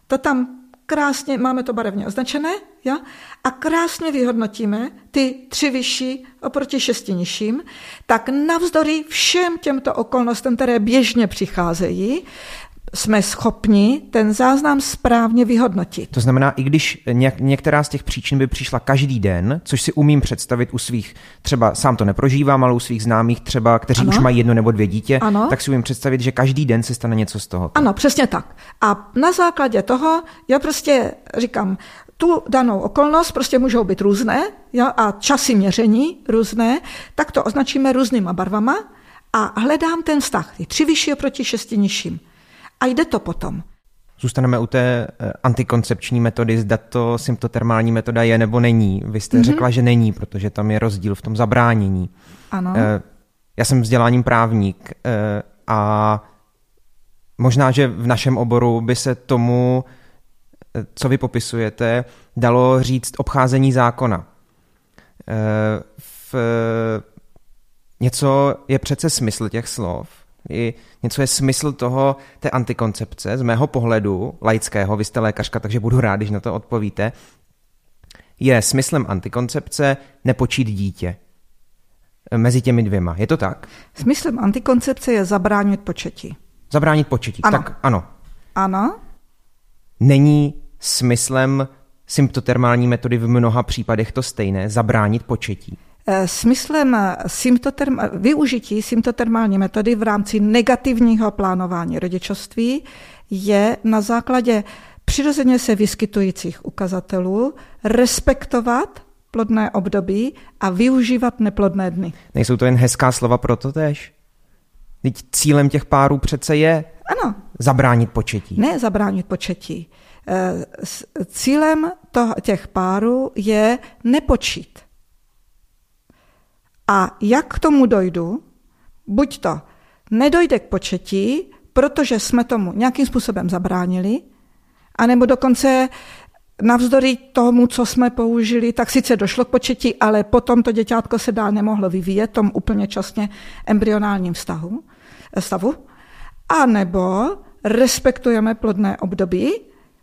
to tam krásně, máme to barevně označené, ja? a krásně vyhodnotíme ty tři vyšší oproti šesti nižším, tak navzdory všem těmto okolnostem, které běžně přicházejí, jsme schopni ten záznam správně vyhodnotit. To znamená, i když něk- některá z těch příčin by přišla každý den, což si umím představit u svých, třeba sám to neprožívám, ale u svých známých třeba, kteří ano. už mají jedno nebo dvě dítě, ano. tak si umím představit, že každý den se stane něco z toho. Ano, přesně tak. A na základě toho já prostě říkám, tu danou okolnost prostě můžou být různé jo, a časy měření různé, tak to označíme různýma barvama a hledám ten vztah, ty tři vyšší oproti šesti nižším. A jde to potom. Zůstaneme u té eh, antikoncepční metody, zda to symptotermální metoda je nebo není. Vy jste mm-hmm. řekla, že není, protože tam je rozdíl v tom zabránění. Ano. Eh, já jsem vzděláním právník eh, a možná, že v našem oboru by se tomu, co vy popisujete, dalo říct obcházení zákona. V něco je přece smysl těch slov i něco je smysl toho, té antikoncepce, z mého pohledu laického, vy jste lékařka, takže budu rád, když na to odpovíte, je smyslem antikoncepce nepočít dítě mezi těmi dvěma. Je to tak? Smyslem antikoncepce je zabránit početí. Zabránit početí, ano. tak ano. Ano. Není smyslem symptotermální metody v mnoha případech to stejné, zabránit početí? Eh, smyslem symptoterm, využití symptotermální metody v rámci negativního plánování rodičovství je na základě přirozeně se vyskytujících ukazatelů respektovat plodné období a využívat neplodné dny. Nejsou to jen hezká slova pro to tež? Teď cílem těch párů přece je ano. zabránit početí. Ne zabránit početí. Eh, cílem těch párů je nepočít. A jak k tomu dojdu? Buď to nedojde k početí, protože jsme tomu nějakým způsobem zabránili, anebo dokonce navzdory tomu, co jsme použili, tak sice došlo k početí, ale potom to děťátko se dál nemohlo vyvíjet, tom úplně časně embryonálním vztahu, stavu. A nebo respektujeme plodné období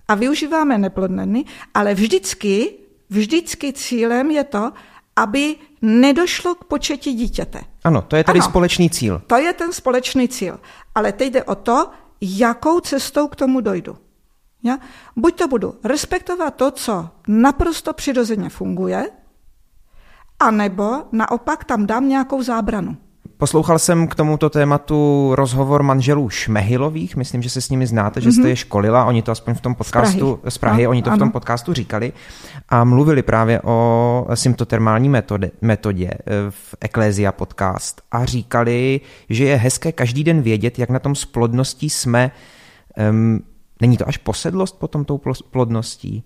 a využíváme neplodné dny, ale vždycky, vždycky cílem je to, aby nedošlo k početí dítěte. Ano, to je tady ano, společný cíl. To je ten společný cíl. Ale teď jde o to, jakou cestou k tomu dojdu. Ja? Buď to budu respektovat to, co naprosto přirozeně funguje, anebo naopak tam dám nějakou zábranu. Poslouchal jsem k tomuto tématu rozhovor manželů Šmehilových, myslím, že se s nimi znáte, že jste mhm. je školila, oni to aspoň v tom podcastu, z Prahy, z Prahy no, oni to ano. v tom podcastu říkali a mluvili právě o symptotermální metodě, metodě eh, v Eklézia podcast a říkali, že je hezké každý den vědět, jak na tom s plodností jsme. Um, není to až posedlost potom tou plodností?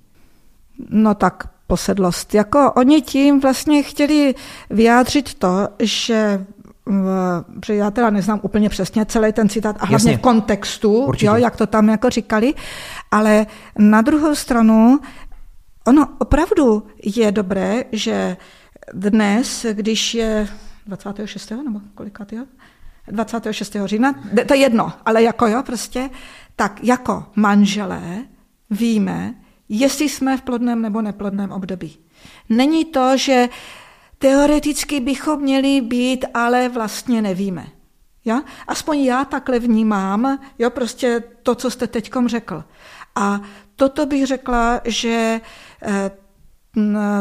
No tak posedlost. Jako oni tím vlastně chtěli vyjádřit to, že že já teda neznám úplně přesně celý ten citát a hlavně Jasně. v kontextu, jo, jak to tam jako říkali, ale na druhou stranu ono opravdu je dobré, že dnes, když je 26. nebo kolikátého? 26. října, to je jedno, ale jako jo, prostě, tak jako manželé víme, jestli jsme v plodném nebo neplodném období. Není to, že Teoreticky bychom měli být, ale vlastně nevíme. Ja? Aspoň já takhle vnímám, jo, prostě to, co jste teďkom řekl. A toto bych řekla, že eh,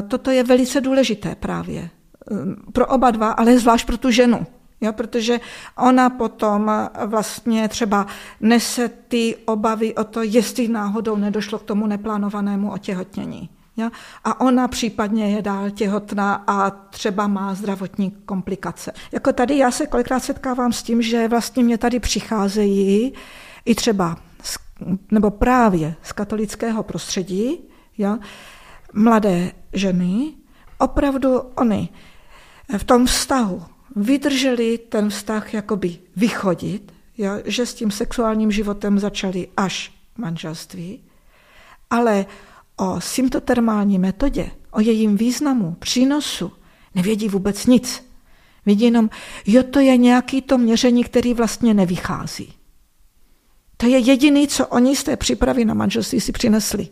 toto je velice důležité právě eh, pro oba dva, ale zvlášť pro tu ženu. Jo, protože ona potom vlastně třeba nese ty obavy o to, jestli náhodou nedošlo k tomu neplánovanému otěhotnění. Ja? A ona případně je dál těhotná a třeba má zdravotní komplikace. Jako tady já se kolikrát setkávám s tím, že vlastně mě tady přicházejí i třeba, nebo právě z katolického prostředí, ja? mladé ženy, opravdu oni v tom vztahu vydrželi ten vztah jakoby vychodit, ja? že s tím sexuálním životem začali až manželství, ale o symptotermální metodě, o jejím významu, přínosu, nevědí vůbec nic. Vidí jenom, jo, to je nějaký to měření, který vlastně nevychází. To je jediný, co oni z té přípravy na manželství si přinesli.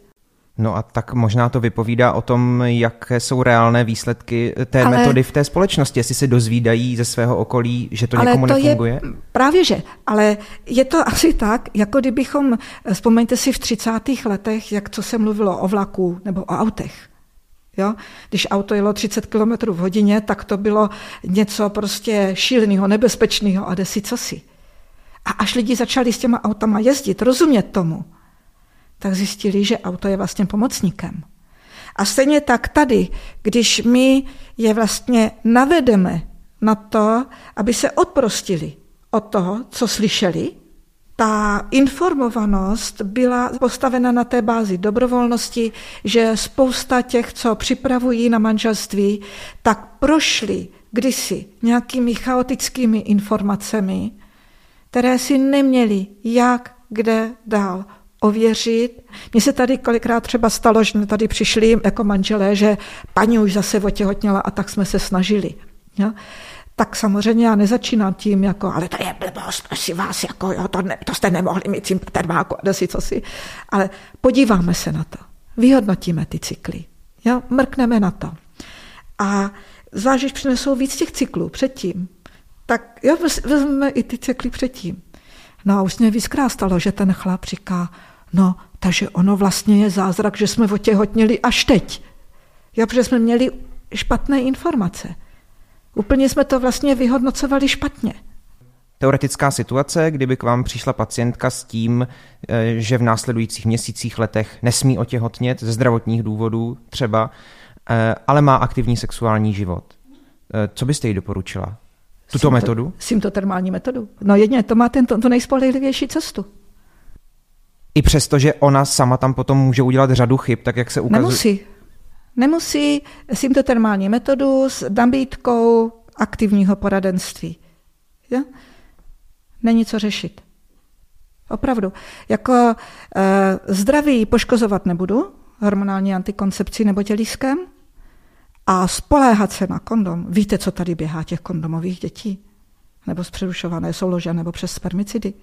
No a tak možná to vypovídá o tom, jaké jsou reálné výsledky té ale, metody v té společnosti, jestli se dozvídají ze svého okolí, že to ale někomu to nefunguje? Je, právě že, ale je to asi tak, jako kdybychom, vzpomeňte si v 30. letech, jak co se mluvilo o vlaku nebo o autech. Jo? Když auto jelo 30 km v hodině, tak to bylo něco prostě šíleného, nebezpečného a desi cosi. A až lidi začali s těma autama jezdit, rozumět tomu, tak zjistili, že auto je vlastně pomocníkem. A stejně tak tady, když my je vlastně navedeme na to, aby se odprostili od toho, co slyšeli, ta informovanost byla postavena na té bázi dobrovolnosti, že spousta těch, co připravují na manželství, tak prošli kdysi nějakými chaotickými informacemi, které si neměli jak kde dál ověřit. Mně se tady kolikrát třeba stalo, že tady přišli jako manželé, že paní už zase otěhotněla a tak jsme se snažili. Jo? tak samozřejmě já nezačínám tím, jako, ale to je blbost, prosím vás, jako, jo, to, ne, to jste nemohli mít symptotermáku a si co si. Ale podíváme se na to. Vyhodnotíme ty cykly. Jo, mrkneme na to. A zvlášť, když přinesou víc těch cyklů předtím, tak jo, vezmeme i ty cykly předtím. No a už mě víckrát stalo, že ten chlap říká, no, takže ono vlastně je zázrak, že jsme otěhotnili až teď. Jo, protože jsme měli špatné informace. Úplně jsme to vlastně vyhodnocovali špatně. Teoretická situace, kdyby k vám přišla pacientka s tím, eh, že v následujících měsících, letech nesmí otěhotnět ze zdravotních důvodů třeba, eh, ale má aktivní sexuální život. Eh, co byste jí doporučila? Tuto Sympto, metodu? Symptotermální metodu. No jedině, to má ten, to, to nejspolehlivější cestu. I přesto, že ona sama tam potom může udělat řadu chyb, tak jak se ukazuje... Nemusí. Nemusí symptotermální metodu s nabídkou aktivního poradenství. Ja? Není co řešit. Opravdu. Jako e, zdraví poškozovat nebudu, hormonální antikoncepci nebo tělískem, a spoléhat se na kondom. Víte, co tady běhá těch kondomových dětí? Nebo z přerušované soulože, nebo přes spermicidy.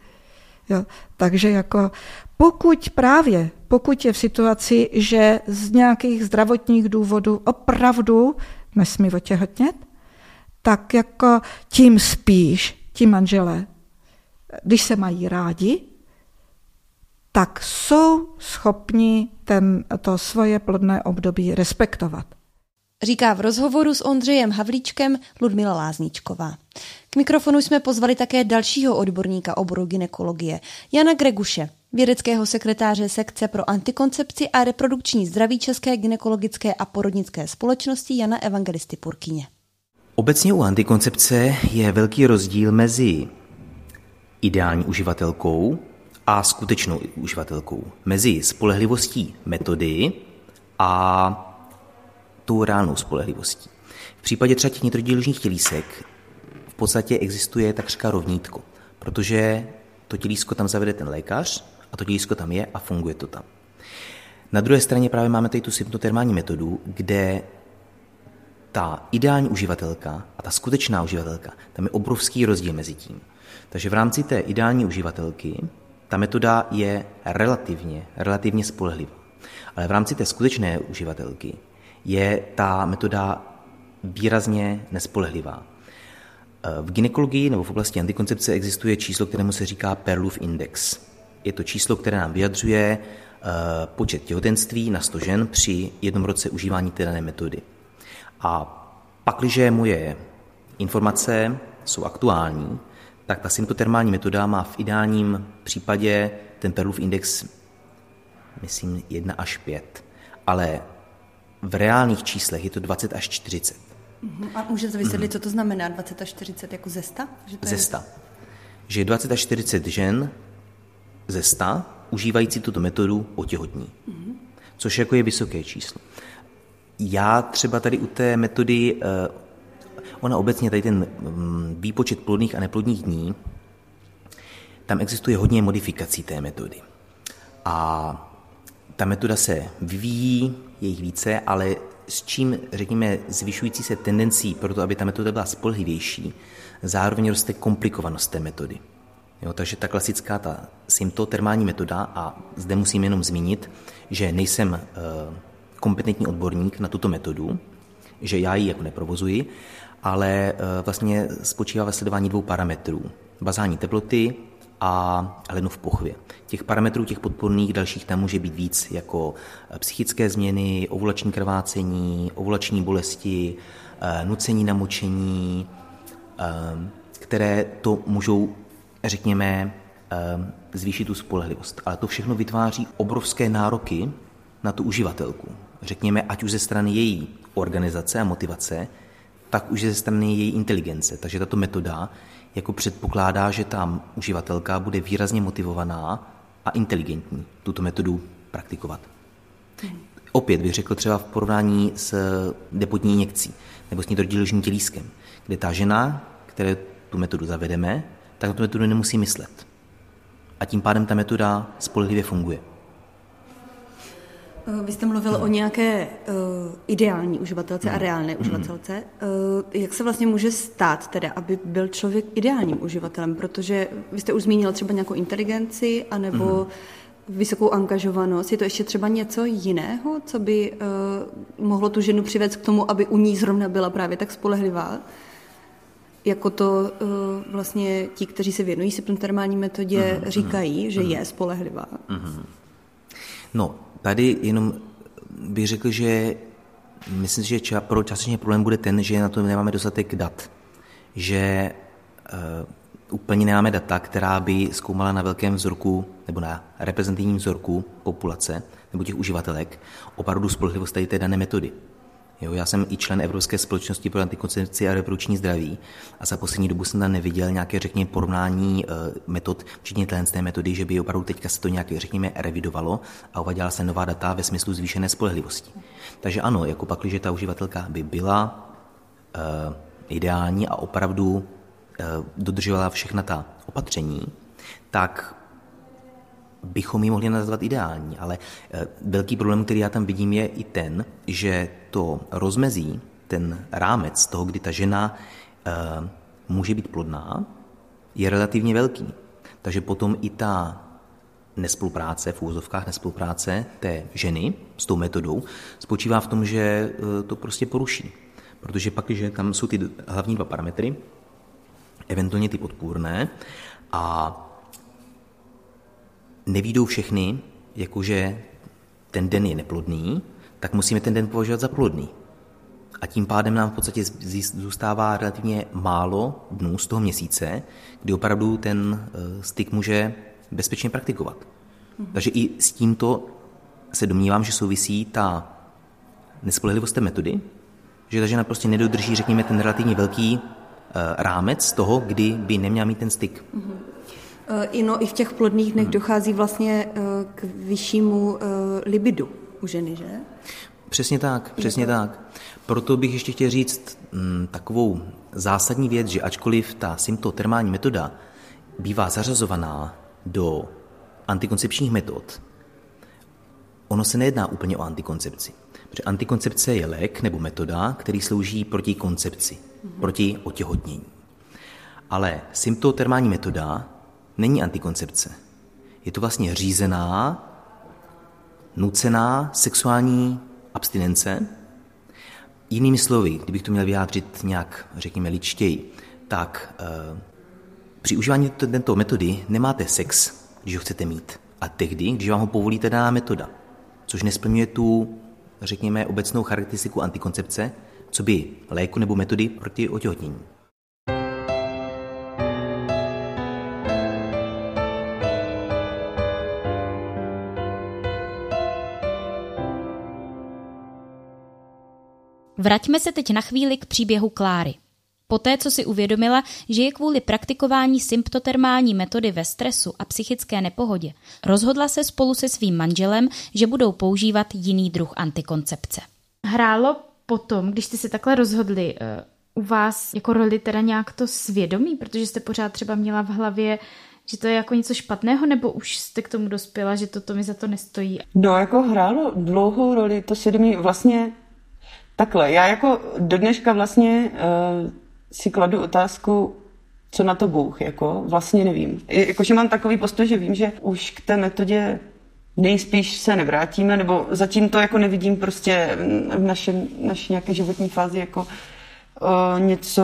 Jo. Takže jako pokud právě, pokud je v situaci, že z nějakých zdravotních důvodů opravdu nesmí otěhotnět, tak jako tím spíš ti manželé, když se mají rádi, tak jsou schopni ten, to svoje plodné období respektovat říká v rozhovoru s Ondřejem Havlíčkem Ludmila Lázníčková. K mikrofonu jsme pozvali také dalšího odborníka oboru ginekologie, Jana Greguše, vědeckého sekretáře sekce pro antikoncepci a reprodukční zdraví České ginekologické a porodnické společnosti Jana Evangelisty Purkyně. Obecně u antikoncepce je velký rozdíl mezi ideální uživatelkou a skutečnou uživatelkou, mezi spolehlivostí metody a tou reálnou spolehlivostí. V případě třeba těch nitrodilužních tělísek v podstatě existuje takřka rovnítko, protože to tělísko tam zavede ten lékař a to tělísko tam je a funguje to tam. Na druhé straně právě máme tady tu symptotermální metodu, kde ta ideální uživatelka a ta skutečná uživatelka, tam je obrovský rozdíl mezi tím. Takže v rámci té ideální uživatelky ta metoda je relativně, relativně spolehlivá. Ale v rámci té skutečné uživatelky je ta metoda výrazně nespolehlivá. V ginekologii nebo v oblasti antikoncepce existuje číslo, kterému se říká Perlův index. Je to číslo, které nám vyjadřuje eh, počet těhotenství na 100 žen při jednom roce užívání té dané metody. A pakliže moje informace jsou aktuální, tak ta symptotermální metoda má v ideálním případě ten Perlův index, myslím, 1 až 5. Ale v reálných číslech je to 20 až 40. Mhm. A můžete vysvětlit, mm. co to znamená 20 až 40 jako ze 100? Že to ze 100. Je... Že 20 až 40 žen ze 100 užívající tuto metodu otěhotní. Mm. Což jako je vysoké číslo. Já třeba tady u té metody, eh, ona obecně tady ten mm, výpočet plodných a neplodných dní, tam existuje hodně modifikací té metody. A ta metoda se vyvíjí, je jich více, ale s čím, řekněme, zvyšující se tendencí pro to, aby ta metoda byla spolehlivější, zároveň roste komplikovanost té metody. Jo, takže ta klasická, ta symptotermální metoda, a zde musím jenom zmínit, že nejsem e, kompetentní odborník na tuto metodu, že já ji jako neprovozuji, ale e, vlastně spočívá ve sledování dvou parametrů. Bazální teploty a hlenu v pochvě. Těch parametrů, těch podporných dalších tam může být víc, jako eh, psychické změny, ovulační krvácení, ovulační bolesti, eh, nucení na močení, eh, které to můžou, řekněme, zvýšit tu spolehlivost. Ale to všechno vytváří obrovské nároky na tu uživatelku. Řekněme, ať už ze strany její organizace a motivace, tak už ze strany její inteligence. Takže tato metoda jako předpokládá, že tam uživatelka bude výrazně motivovaná a inteligentní tuto metodu praktikovat. Opět bych řekl třeba v porovnání s depotní injekcí nebo s nitrodiložním tělískem, kde ta žena, které tu metodu zavedeme, tak tu metodu nemusí myslet. A tím pádem ta metoda spolehlivě funguje. Eh, vy jste mluvil o nějaké uh, ideální uživatelce mm. a reálné mm. uživatelce. Uh, jak se vlastně může stát teda, aby byl člověk ideálním uživatelem? Protože vy jste už zmínil třeba nějakou inteligenci anebo mm. vysokou angažovanost. Je to ještě třeba něco jiného, co by uh, mohlo tu ženu přivést k tomu, aby u ní zrovna byla právě tak spolehlivá? Jako to uh, vlastně ti, kteří se věnují termální metodě, mm. říkají, že mm. je spolehlivá. Mm. No, Tady jenom bych řekl, že myslím že pro částečně problém bude ten, že na to nemáme dostatek dat. Že uh, úplně nemáme data, která by zkoumala na velkém vzorku nebo na reprezentativním vzorku populace nebo těch uživatelek opravdu spolehlivost té dané metody. Jo, já jsem i člen Evropské společnosti pro antikoncepci a reprodukční zdraví a za poslední dobu jsem tam neviděl nějaké, řekněme, porovnání uh, metod, včetně té metody, že by opravdu teďka se to nějak, řekněme, revidovalo a uvaděla se nová data ve smyslu zvýšené spolehlivosti. Takže ano, jako pak, že ta uživatelka by byla uh, ideální a opravdu uh, dodržovala všechna ta opatření, tak bychom ji mohli nazvat ideální, ale eh, velký problém, který já tam vidím, je i ten, že to rozmezí, ten rámec toho, kdy ta žena e, může být plodná, je relativně velký. Takže potom i ta nespolupráce, v úvozovkách nespolupráce té ženy s tou metodou spočívá v tom, že eh, to prostě poruší. Protože pak, že tam jsou ty hlavní dva parametry, eventuálně ty podpůrné, a nevídou všechny, jakože ten den je neplodný, tak musíme ten den považovat za plodný. A tím pádem nám v podstatě zůstává relativně málo dnů z toho měsíce, kdy opravdu ten eh, styk může bezpečně praktikovat. Mhm. Takže i s tímto se domnívám, že souvisí ta nespolehlivost té metody, že ta žena prostě nedodrží, řekněme, ten relativně velký eh, rámec toho, kdy by neměla mít ten styk. Mm-hmm. Eh, I, no, I v těch plodných dnech hmm. dochází vlastně eh, k vyššímu eh, libidu u ženy, že? Přesně tak, přesně to... tak. Proto bych ještě chtěl říct m, mm, takovou zásadní věc, že ačkoliv ta symptotermální metoda bývá zařazovaná do antikoncepčních metod, ono se nejedná úplně o antikoncepci. Protože antikoncepce je lék nebo metoda, který slouží proti koncepci, mm-hmm. proti otěhotnění. Ale symptotermální metoda není antikoncepce. Je to vlastně řízená, nucená sexuální abstinence. Jinými slovy, kdybych to měl vyjádřit nějak, řekněme, ličtěji, tak e, při užívání této metody nemáte sex, když ho chcete mít, a tehdy, když vám ho povolíte daná metoda, což nesplňuje tu, řekněme, obecnou charakteristiku antikoncepce, co by léku nebo metody proti otěhotnění. Vraťme se teď na chvíli k příběhu Kláry. Poté, co si uvědomila, že je kvůli praktikování symptotermální metody ve stresu a psychické nepohodě, rozhodla se spolu se svým manželem, že budou používat jiný druh antikoncepce. Hrálo potom, když jste se takhle rozhodli, eh, u vás jako roli teda nějak to svědomí, protože jste pořád třeba měla v hlavě, že to je jako něco špatného, nebo už jste k tomu dospěla, že toto mi za to nestojí? No, jako hrálo dlouhou roli to svědomí vlastně takhle. Já jako do dneška vlastně uh, si kladu otázku, co na to Bůh, jako vlastně nevím. Jakože mám takový postoj, že vím, že už k té metodě nejspíš se nevrátíme, nebo zatím to jako nevidím prostě v našem, naší nějaké životní fázi jako o, něco,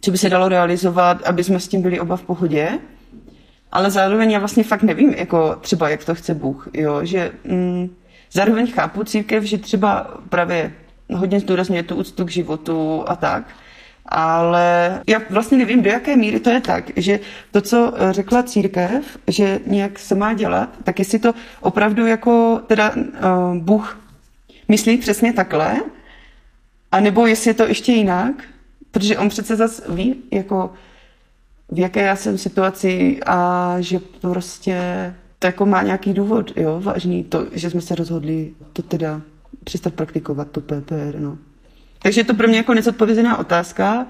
co by se dalo realizovat, aby jsme s tím byli oba v pohodě. Ale zároveň já vlastně fakt nevím, jako třeba jak to chce Bůh, jo, že mm, zároveň chápu církev, že třeba právě hodně zdůrazňuje tu úctu k životu a tak, ale já vlastně nevím, do jaké míry to je tak, že to, co řekla církev, že nějak se má dělat, tak jestli to opravdu jako teda uh, Bůh myslí přesně takhle, anebo jestli je to ještě jinak, protože on přece zase ví, jako v jaké já jsem situaci a že prostě to jako má nějaký důvod, jo, vážný, to, že jsme se rozhodli to teda přestat praktikovat, to PPR, no. Takže je to pro mě jako nezodpovězená otázka,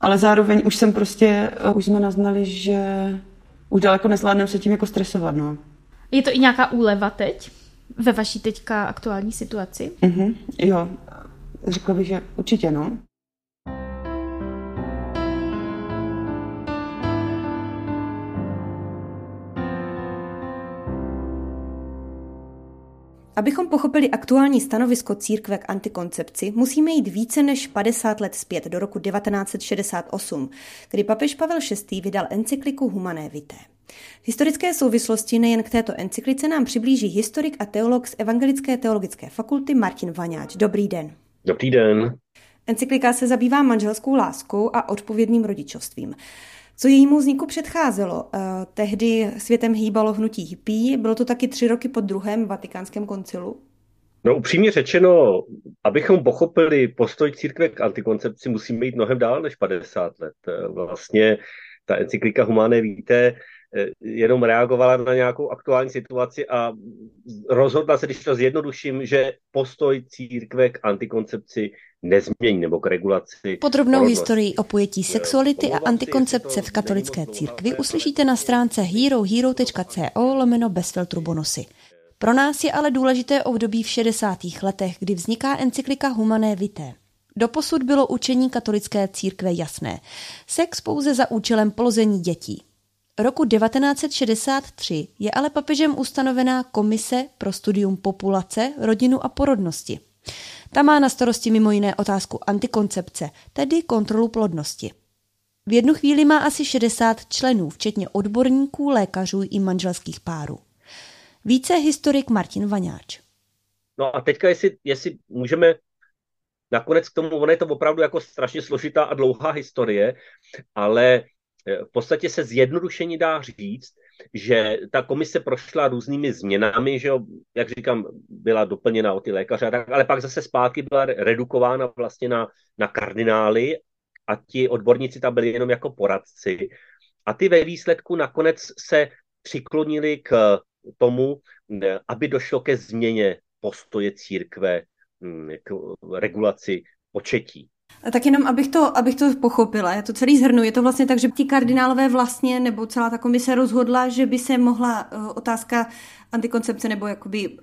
ale zároveň už jsem prostě, eh, už jsme naznali, že už daleko nezvládneme se tím jako stresovat, no. Je to i nějaká úleva teď? Ve vaší teďka aktuální situaci? Mhm, jo, řekla bych, že určitě, no. Abychom pochopili aktuální stanovisko církve k antikoncepci, musíme jít více než 50 let zpět do roku 1968, kdy papež Pavel VI. vydal encykliku Humané Vitae. V historické souvislosti nejen k této encyklice nám přiblíží historik a teolog z Evangelické teologické fakulty Martin Vaňáč. Dobrý den. Dobrý den. Encyklika se zabývá manželskou láskou a odpovědným rodičovstvím. Co jejímu vzniku předcházelo? Eh, tehdy světem hýbalo hnutí hippie, bylo to taky tři roky po druhém vatikánském koncilu? No upřímně řečeno, abychom pochopili postoj církve k antikoncepci, musíme jít mnohem dál než 50 let. Eh, vlastně ta encyklika Humané víte, eh, jenom reagovala na nějakou aktuální situaci a rozhodla se, když to zjednoduším, že postoj církve k antikoncepci nezmění nebo k regulaci. Podrobnou porodnosti. historii o pojetí sexuality a antikoncepce v katolické církvi uslyšíte na stránce herohero.co lomeno bez filtru bonusy. Pro nás je ale důležité období v 60. letech, kdy vzniká encyklika Humané Vitae. Doposud bylo učení katolické církve jasné. Sex pouze za účelem polození dětí. Roku 1963 je ale papežem ustanovená Komise pro studium populace, rodinu a porodnosti. Ta má na starosti mimo jiné otázku antikoncepce, tedy kontrolu plodnosti. V jednu chvíli má asi 60 členů, včetně odborníků, lékařů i manželských párů. Více historik Martin Vaňáč. No a teďka, jestli, jestli můžeme nakonec k tomu, ono je to opravdu jako strašně složitá a dlouhá historie, ale v podstatě se zjednodušení dá říct, že ta komise prošla různými změnami, že jo, jak říkám, byla doplněna o ty lékaře, ale pak zase zpátky byla redukována vlastně na, na kardinály a ti odborníci tam byli jenom jako poradci. A ty ve výsledku nakonec se přiklonili k tomu, aby došlo ke změně postoje církve hm, k regulaci početí. Tak jenom, abych to, abych to pochopila, já to celý zhrnu. Je to vlastně tak, že ti kardinálové vlastně, nebo celá ta komise rozhodla, že by se mohla uh, otázka antikoncepce nebo jakoby uh,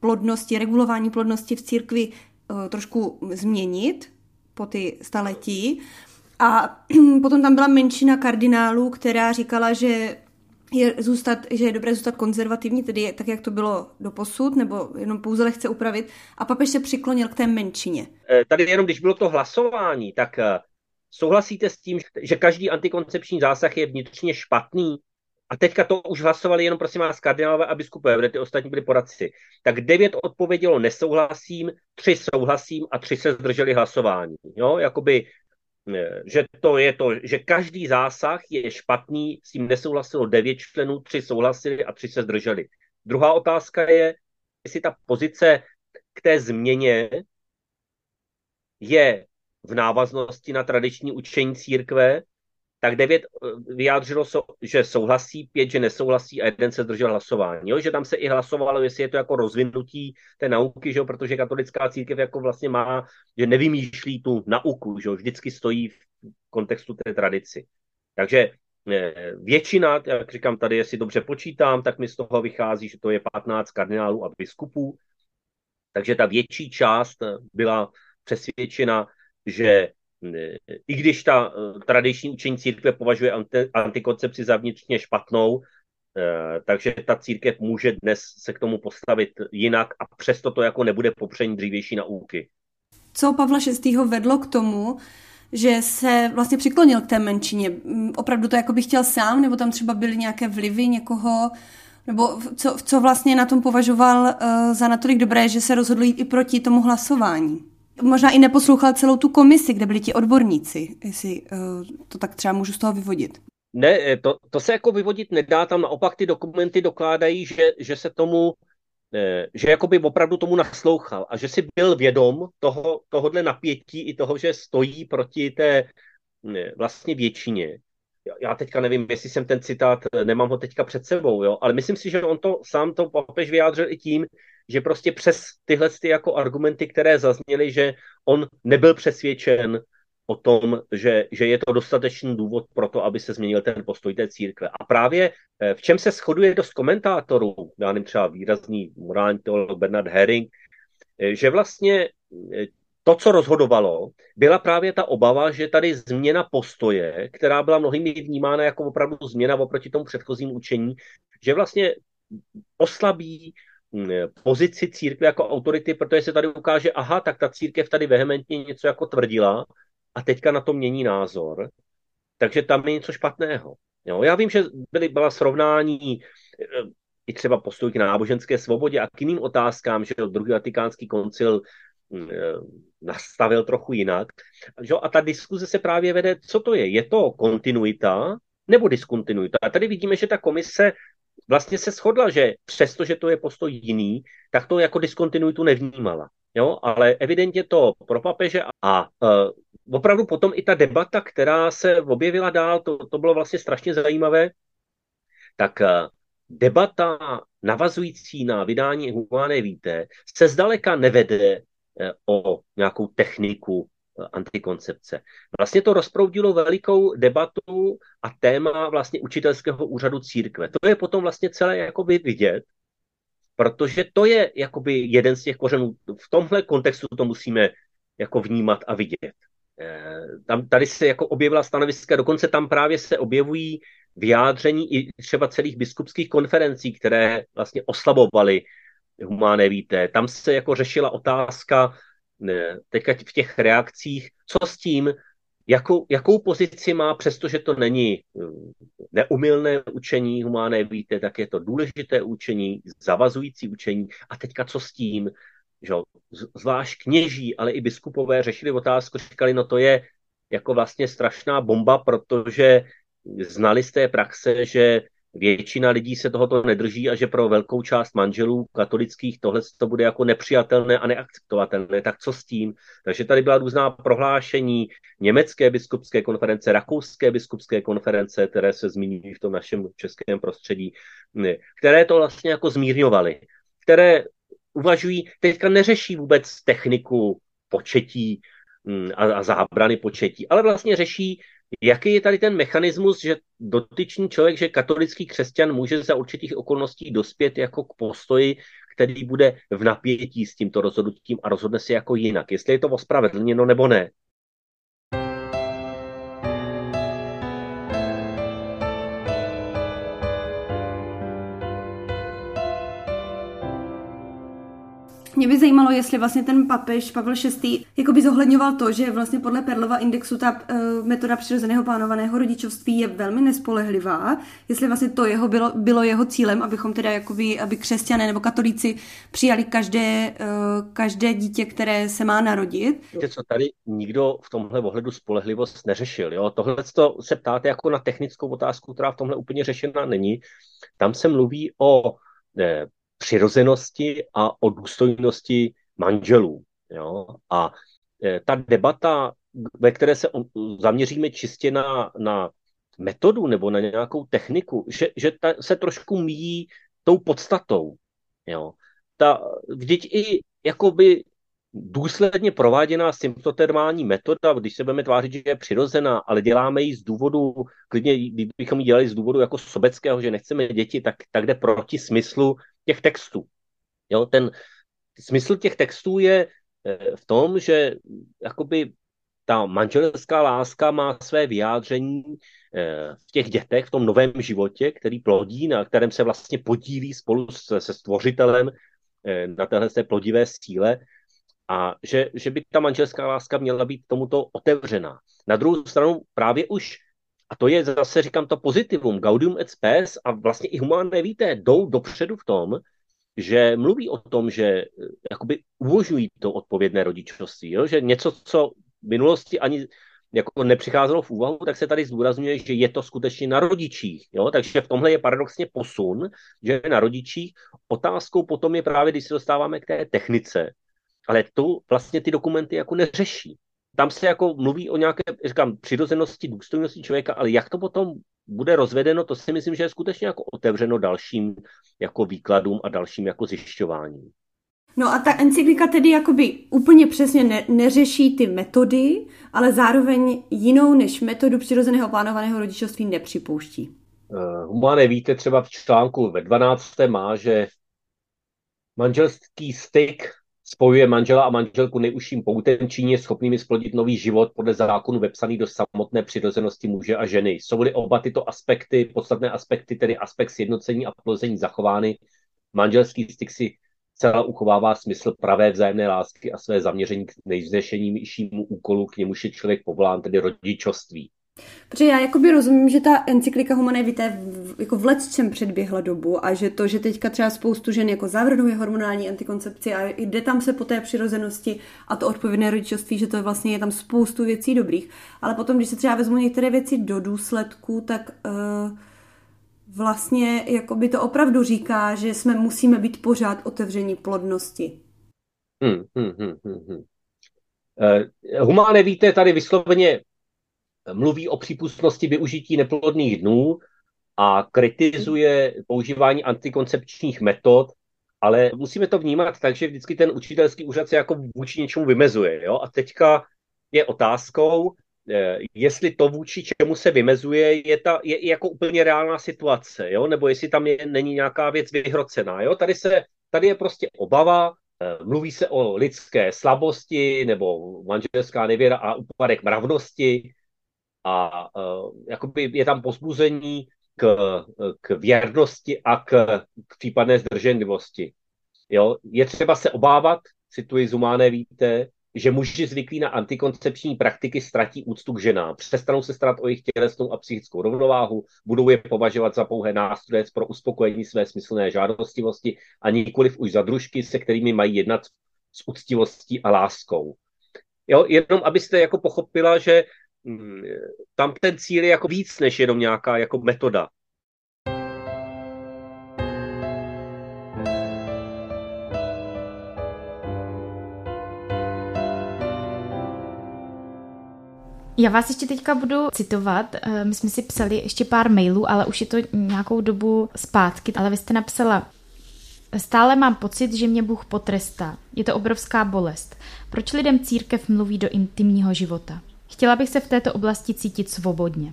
plodnosti, regulování plodnosti v církvi uh, trošku změnit po ty staletí. A potom tam byla menšina kardinálů, která říkala, že je zůstat, že je dobré zůstat konzervativní, tedy tak, jak to bylo do posud, nebo jenom pouze lehce upravit. A papež se přiklonil k té menšině. Eh, tady jenom, když bylo to hlasování, tak eh, souhlasíte s tím, že každý antikoncepční zásah je vnitřně špatný? A teďka to už hlasovali jenom, prosím vás, kardinálové a biskupové, kde ty ostatní byli poradci. Tak devět odpovědělo nesouhlasím, tři souhlasím a tři se zdrželi hlasování. Jo, jakoby že to je to, že každý zásah je špatný, s tím nesouhlasilo devět členů, tři souhlasili a tři se zdrželi. Druhá otázka je, jestli ta pozice k té změně je v návaznosti na tradiční učení církve, tak devět eh, vyjádřilo, že souhlasí, pět, že nesouhlasí a jeden se zdržel hlasování. Jo? Že tam se i hlasovalo, jestli je to jako rozvinutí té nauky, že jo? protože katolická církev jako vlastně má, že nevymýšlí tu nauku, že jo? vždycky stojí v kontextu té tradici. Takže eh, většina, jak říkám tady, jestli dobře počítám, tak mi z toho vychází, že to je 15 kardinálů a biskupů. Takže ta větší část byla přesvědčena, že i když ta tradiční učení církve považuje antikoncepci za vnitřně špatnou, takže ta církev může dnes se k tomu postavit jinak a přesto to jako nebude popření dřívější nauky. Co Pavla VI. vedlo k tomu, že se vlastně přiklonil k té menšině. Mm, opravdu to jako by chtěl sám, nebo tam třeba byly nějaké vlivy někoho, nebo co, co vlastně na tom považoval uh, za natolik dobré, že se rozhodl jít i proti tomu hlasování. Možná i neposlouchal celou tu komisi, kde byli ti odborníci, jestli uh, to tak třeba můžu z toho vyvodit. Ne, eh, to, to se jako vyvodit nedá, tam naopak ty dokumenty dokládají, že, že se tomu Eh, že jakoby opravdu tomu naslouchal a že si byl vědom toho, tohohle napětí i toho, že stojí proti té vlastně většině. Já teďka nevím, jestli jsem ten citát, eh, nemám ho teďka před sebou, jo, ale myslím si, že on to sám to papež vyjádřil i tím, že prostě přes tyhle ty jako argumenty, které zazněly, že on nebyl přesvědčen o tom, že, že je to dostatečný důvod pro to, aby se změnil ten postoj té církve. A právě eh, v čem se shoduje dost komentátorů, já nevím, třeba výrazný morální teolog Bernard Herring, eh, že vlastně eh, to, co rozhodovalo, byla právě ta obava, že tady změna postoje, která byla mnohými vnímána jako opravdu změna oproti tomu předchozímu učení, že vlastně oslabí pozici církve jako autority, protože se tady ukáže, aha, tak ta církev tady vehementně něco jako tvrdila a teďka na to mění názor, takže tam je něco špatného. Jo, já vím, že byly, byla srovnání eh, i třeba postoj k náboženské svobodě a k jiným otázkám, že druhý vatikánský koncil mm, eh, nastavil trochu jinak. A ta diskuze se právě vede, co to je? Je to kontinuita nebo diskontinuita? A tady vidíme, že ta komise vlastně se shodla, že přestože to je postoj jiný, tak to jako diskontinuitu nevnímala. Jo, ale evidentně to pro papeže a uh, opravdu potom i ta debata, která se objevila dál, to, to bylo vlastně strašně zajímavé, tak uh, debata navazující na vydání Humané víte se zdaleka nevede uh, o nějakou techniku antikoncepce. Vlastně to rozproudilo velikou debatu a téma vlastně učitelského úřadu církve. To je potom vlastně celé jakoby vidět, protože to je jakoby jeden z těch kořenů. V tomhle kontextu to musíme jako vnímat a vidět. Eh, tam, tady se jako objevila stanoviska, dokonce tam právě se objevují vyjádření i třeba celých biskupských konferencí, které vlastně oslabovaly humáné víte. Tam se jako řešila otázka teďka v těch reakcích, co s tím, jakou, jakou pozici má, přestože to není eh, neumilné učení humáné víte, tak je to důležité učení, zavazující učení. A teďka co s tím? Že, zvlášť kněží, ale i biskupové řešili otázku, říkali, no to je jako vlastně strašná bomba, protože znali z té praxe, že většina lidí se tohoto nedrží a že pro velkou část manželů katolických tohle to bude jako nepřijatelné a neakceptovatelné. Tak co s tím? Takže tady byla různá prohlášení německé biskupské konference, rakouské biskupské konference, které se zmíní v tom našem českém prostředí, které to vlastně jako zmírňovaly, které uvažují, teďka neřeší vůbec techniku početí mm, a, a zábrany početí, ale vlastně řeší Jaký je tady ten mechanismus, že dotyčný člověk, že katolický křesťan může za určitých okolností dospět jako k postoji, který bude v napětí s tímto rozhodnutím a rozhodne se jako jinak, jestli je to ospravedlněno nebo ne. Mě by zajímalo, jestli vlastně ten papež Pavel VI jakoby zohledňoval to, že vlastně podle Perlova indexu ta uh, metoda přirozeného plánovaného rodičovství je velmi nespolehlivá, jestli vlastně to jeho bylo, bylo jeho cílem, abychom teda jakoby, aby křesťané nebo katolíci přijali každé, uh, každé dítě, které se má narodit. Víte co, tady nikdo v tomhle ohledu spolehlivost neřešil. Jo? Tohle se ptáte jako na technickou otázku, která v tomhle úplně řešena není. Tam se mluví o ne, přirozenosti a o důstojnosti manželů. Jo? A e, ta debata, ve které se zaměříme čistě na, na metodu nebo na nějakou techniku, že, že ta se trošku míjí tou podstatou. Jo? Ta, vždyť i jakoby důsledně prováděná symptotermální metoda, když se budeme tvářit, že je přirozená, ale děláme ji z důvodu, klidně kdybychom ji dělali z důvodu jako sobeckého, že nechceme děti, tak, tak jde proti smyslu těch textů. Jo, ten smysl těch textů je eh, v tom, že jakoby ta manželská láska má své vyjádření eh, v těch dětech, v tom novém životě, který plodí, na kterém se vlastně podílí spolu se, se stvořitelem eh, na téhle plodivé síle a že, že by ta manželská láska měla být tomuto otevřená. Na druhou stranu právě už, a to je zase, říkám, to pozitivum, Gaudium et Spes a vlastně i humánné víte, jdou dopředu v tom, že mluví o tom, že eh, jakoby umožňují to odpovědné rodičovství, jo? že něco, co v minulosti ani jako nepřicházelo v úvahu, tak se tady zdůrazňuje, že je to skutečně na rodičích. Jo? Takže v tomhle je paradoxně posun, že na rodičích. Otázkou potom je právě, když se dostáváme k té technice, ale tu vlastně ty dokumenty jako neřeší. Tam se jako mluví o nějaké, říkám, přirozenosti, důstojnosti člověka, ale jak to potom bude rozvedeno, to si myslím, že je skutečně jako otevřeno dalším jako výkladům a dalším jako zjišťováním. No a ta encyklika tedy jakoby úplně přesně ne, neřeší ty metody, ale zároveň jinou než metodu přirozeného plánovaného rodičovství nepřipouští. Uh, Humane víte třeba v článku ve 12. má, že manželský styk spojuje manžela a manželku nejužším poutem, činí je schopnými splodit nový život podle zákonu vepsaný do samotné přirozenosti muže a ženy. Jsou-li oba tyto aspekty, podstatné aspekty, tedy aspekt sjednocení a plození zachovány, manželský styk si celá uchovává smysl pravé vzájemné lásky a své zaměření k nejvznešenějšímu úkolu, k němuž je člověk povolán, tedy rodičovství. Protože já jakoby rozumím, že ta encyklika Humanae Vitae jako v letčem předběhla dobu a že to, že teďka třeba spoustu žen jako zavrhnuje hormonální antikoncepci a jde tam se po té přirozenosti a to odpovědné rodičovství, že to vlastně je tam spoustu věcí dobrých. Ale potom, když se třeba vezmu některé věci do důsledku, tak uh, vlastně jakoby to opravdu říká, že jsme musíme být pořád otevření plodnosti. Hmm, hmm, hmm, hmm, hmm. Uh, Humá víte, tady vysloveně mluví o přípustnosti využití neplodných dnů a kritizuje používání antikoncepčních metod, ale musíme to vnímat tak, že vždycky ten učitelský úřad se jako vůči něčemu vymezuje. Jo? A teďka je otázkou, eh, jestli to vůči čemu se vymezuje, je, ta, je jako úplně reálná situace, jo? nebo jestli tam je, není nějaká věc vyhrocená. Jo? Tady, se, tady je prostě obava, eh, mluví se o lidské slabosti nebo manželská nevěra a úpadek mravnosti, a uh, jakoby je tam pozbuzení k, k věrnosti a k, k případné zdrženlivosti. Jo? Je třeba se obávat, cituji Zumáné víte, že muži zvyklí na antikoncepční praktiky ztratí úctu k ženám, přestanou se starat o jejich tělesnou a psychickou rovnováhu, budou je považovat za pouhé nástroje pro uspokojení své smyslné žádostivosti a nikoliv už za družky, se kterými mají jednat s úctivostí a láskou. Jo, jenom abyste jako pochopila, že tam ten cíl je jako víc než jenom nějaká jako metoda. Já vás ještě teďka budu citovat. Eh, my jsme si psali ještě pár mailů, ale už je to nějakou dobu zpátky. Ale vy jste napsala, stále mám pocit, že mě Bůh potrestá. Je to obrovská bolest. Proč lidem církev mluví do intimního života? Chtěla bych se v této oblasti cítit svobodně.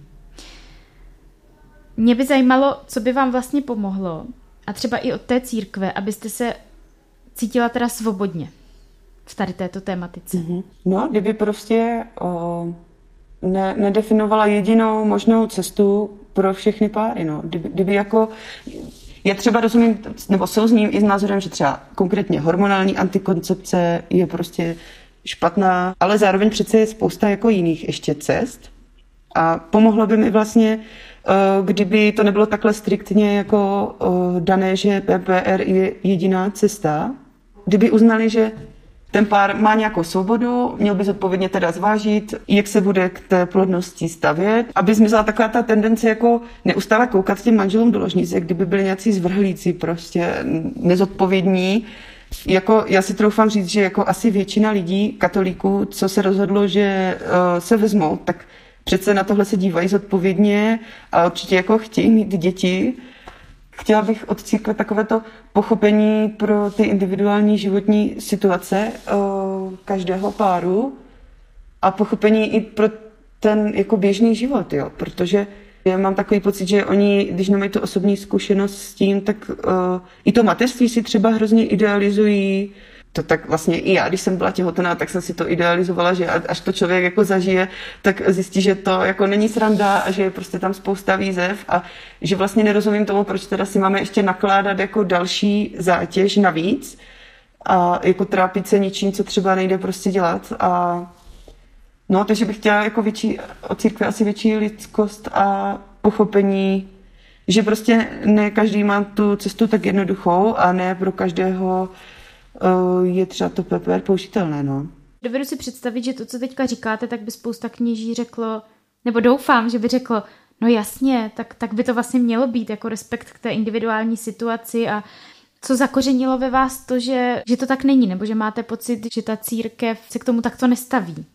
Mě by zajímalo, co by vám vlastně pomohlo, a třeba i od té církve, abyste se cítila teda svobodně v tady této tématice. Mm-hmm. No, kdyby prostě o, ne, nedefinovala jedinou možnou cestu pro všechny páry, no. Kdyby, kdyby jako já třeba rozumím, nebo souzním i s názorem, že třeba konkrétně hormonální antikoncepce je prostě špatná, ale zároveň přece je spousta jako jiných ještě cest. A pomohlo by mi vlastně, eh, kdyby to nebylo takhle striktně jako eh, dané, že PPR je jediná cesta, kdyby uznali, že ten pár má nějakou svobodu, měl by zodpovědně teda zvážit, jak se bude k té plodnosti stavět, aby zmizela taková ta tendence jako neustále koukat těm manželům do ložnice, kdyby byli nějací zvrhlíci, prostě nezodpovědní, jako, já si troufám říct, že jako asi většina lidí, katolíků, co se rozhodlo, že uh, se vezmou, tak přece na tohle se dívají zodpovědně a určitě jako chtějí mít děti. Chtěla bych od církve takovéto pochopení pro ty individuální životní situace. Uh, každého páru a pochopení i pro ten jako běžný život, jo, protože já mám takový pocit, že oni, když nemají tu osobní zkušenost s tím, tak uh, i to mateřství si třeba hrozně idealizují, to tak vlastně i já, když jsem byla těhotná, tak jsem si to idealizovala, že až to člověk jako zažije, tak zjistí, že to jako není sranda a že je prostě tam spousta výzev a že vlastně nerozumím tomu, proč teda si máme ještě nakládat jako další zátěž navíc a jako trápit se ničím, co třeba nejde prostě dělat a no, takže bych chtěla jako větší, od církve asi větší lidskost a pochopení, že prostě ne každý má tu cestu tak jednoduchou a ne pro každého Eh, je třeba to PPR použitelné. No. Dovedu si představit, že to, co teďka říkáte, tak by spousta kněží řeklo, nebo doufám, že by řeklo, no jasně, tak, tak by to vlastně mělo být jako respekt k té individuální situaci a co zakořenilo ve vás to, že, že to tak není, nebo že máte pocit, že ta církev se k tomu takto nestaví?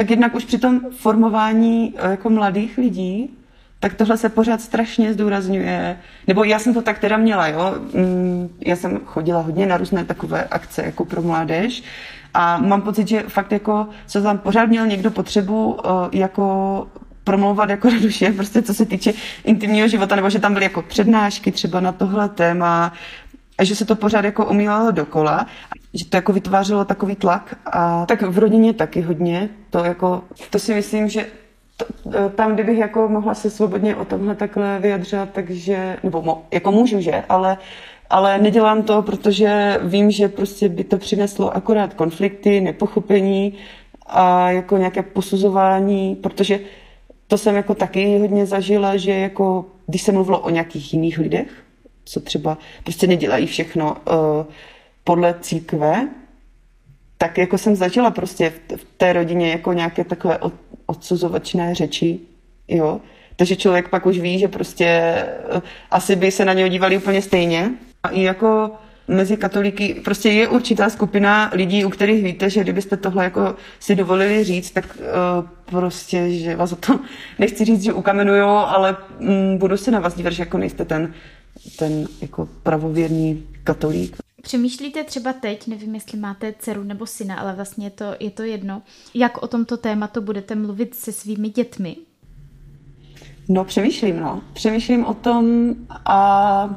Tak jednak už při tom formování eh, jako mladých lidí tak tohle se pořád strašně zdůrazňuje. Nebo já jsem to tak teda měla, jo. Mm, já jsem chodila hodně na různé takové akce jako pro mládež a mám pocit, že fakt jako se tam pořád měl někdo potřebu uh, jako promlouvat jako duše, prostě co se týče intimního života, nebo že tam byly jako přednášky třeba na tohle téma, a že se to pořád jako umílalo dokola, že to jako vytvářelo takový tlak a tak v rodině taky hodně, to jako, to si myslím, že E, tam, kdybych jako mohla se svobodně o tomhle takhle vyjadřovat, takže, nebo mo, jako můžu, že, ale, ale nedělám to, protože vím, že prostě by to přineslo akorát konflikty, nepochopení a jako nějaké posuzování, protože to jsem jako taky hodně zažila, že jako, když se mluvilo o nějakých jiných lidech, co třeba prostě nedělají všechno uh, podle církve, tak jako jsem zažila prostě v, té rodině jako nějaké takové od, odsuzovačné řeči, jo. Takže člověk pak už ví, že prostě eh, asi by se na něho dívali úplně stejně. A i jako mezi katolíky prostě je určitá skupina lidí, u kterých víte, že kdybyste tohle jako si dovolili říct, tak uh, prostě, že vás o to nechci říct, že ukamenujou, ale um, budu se na vás dívat, že jako nejste ten, ten jako pravověrný katolík. Přemýšlíte třeba teď, nevím, jestli máte dceru nebo syna, ale vlastně je to, je to jedno, jak o tomto tématu budete mluvit se svými dětmi? No, přemýšlím, no. Přemýšlím o tom a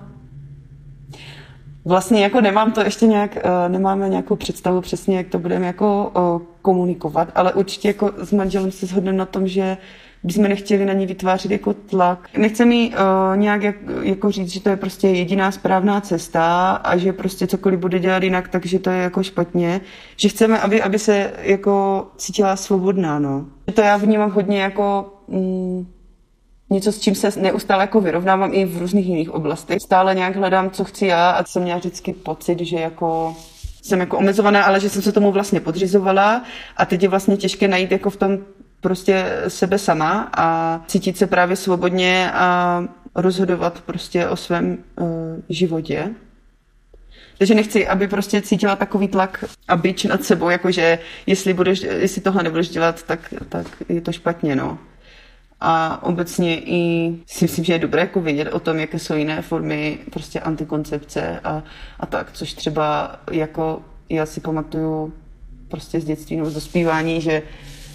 vlastně jako nemám to ještě nějak, eh, nemáme nějakou představu přesně, jak to budeme jako eh, komunikovat, ale určitě jako s manželem se shodneme na tom, že bychom nechtěli na ní vytvářet jako tlak. Nechce mi uh, nějak jak, jako říct, že to je prostě jediná správná cesta a že prostě cokoliv bude dělat jinak, takže to je jako špatně. Že chceme, aby, aby se jako cítila svobodná, no. To já vnímám hodně jako mm, něco, s čím se neustále jako vyrovnávám i v různých jiných oblastech. Stále nějak hledám, co chci já a jsem měla vždycky pocit, že jako jsem jako omezovaná, ale že jsem se tomu vlastně podřizovala a teď je vlastně těžké najít jako v tom prostě sebe sama a cítit se právě svobodně a rozhodovat prostě o svém uh, životě. Takže nechci, aby prostě cítila takový tlak a byč nad sebou, jakože jestli, budeš, jestli tohle nebudeš dělat, tak, tak je to špatně, no. A obecně i si myslím, že je dobré jako vědět o tom, jaké jsou jiné formy prostě antikoncepce a, a tak, což třeba jako já si pamatuju prostě z dětství nebo z dospívání, že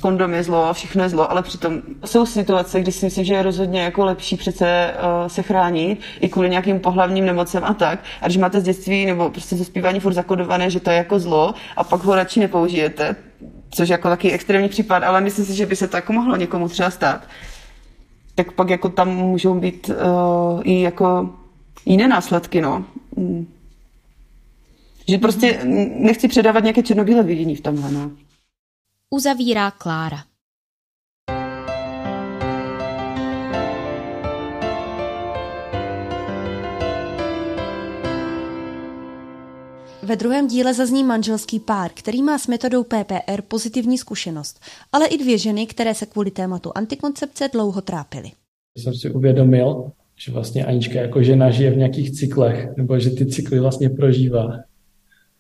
kondom je zlo, všechno je zlo, ale přitom jsou situace, kdy si myslím, že je rozhodně jako lepší přece uh, se chránit i kvůli nějakým pohlavním nemocem a tak. A když máte z dětství nebo prostě ze zpívání furt zakodované, že to je jako zlo a pak ho radši nepoužijete, což jako taky extrémní případ, ale myslím si, že by se to jako mohlo někomu třeba stát, tak pak jako tam můžou být uh, i jako jiné následky, no. Hmm. Že prostě nechci předávat nějaké černobílé vidění v tomhle, no uzavírá Klára. Ve druhém díle zazní manželský pár, který má s metodou PPR pozitivní zkušenost, ale i dvě ženy, které se kvůli tématu antikoncepce dlouho trápily. Jsem si uvědomil, že vlastně Anička jako žena žije v nějakých cyklech, nebo že ty cykly vlastně prožívá.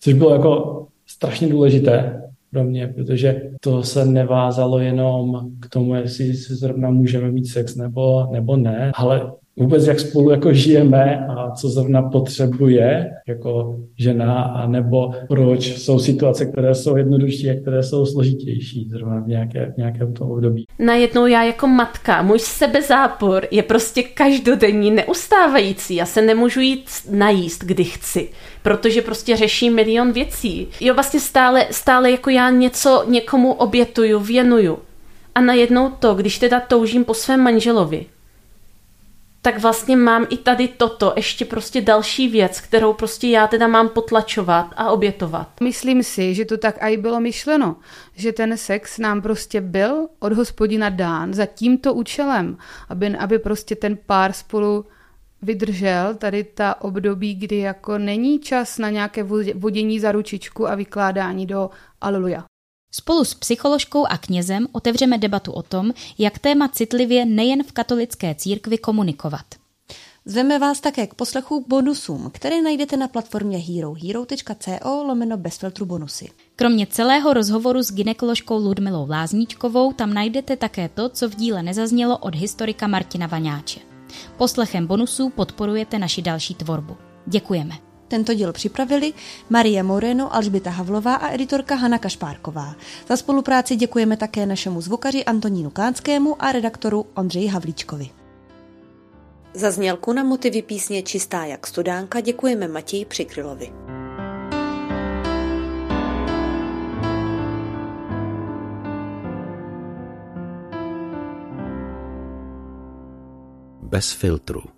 Což bylo jako strašně důležité, pro mě, protože to se nevázalo jenom k tomu, jestli zrovna můžeme mít sex nebo, nebo ne, ale vůbec jak spolu jako žijeme a co zrovna potřebuje jako žena, a nebo proč jsou situace, které jsou jednodušší a které jsou složitější zrovna v, nějaké, v nějakém tom období. Najednou já jako matka, můj sebezápor je prostě každodenní, neustávající. Já se nemůžu jít najíst, kdy chci, protože prostě řeším milion věcí. Jo, vlastně stále, stále jako já něco někomu obětuju, věnuju. A najednou to, když teda toužím po svém manželovi, tak vlastně mám i tady toto, ještě prostě další věc, kterou prostě já teda mám potlačovat a obětovat. Myslím si, že to tak i bylo myšleno, že ten sex nám prostě byl od hospodina dán za tímto účelem, aby, aby prostě ten pár spolu vydržel tady ta období, kdy jako není čas na nějaké vodění za ručičku a vykládání do aleluja. Spolu s psycholožkou a knězem otevřeme debatu o tom, jak téma citlivě nejen v katolické církvi komunikovat. Zveme vás také k poslechu bonusům, které najdete na platformě herohero.co lomeno bez filtru bonusy. Kromě celého rozhovoru s ginekoložkou Ludmilou Lázníčkovou tam najdete také to, co v díle nezaznělo od historika Martina Vaňáče. Poslechem bonusů podporujete naši další tvorbu. Děkujeme. Tento díl připravili Marie Moreno, Alžbita Havlová a editorka Hana Kašpárková. Za spolupráci děkujeme také našemu zvukaři Antonínu Kánskému a redaktoru Ondřeji Havlíčkovi. Za znělku na motivy písně Čistá jak studánka děkujeme Matěji Přikrylovi. Bez filtru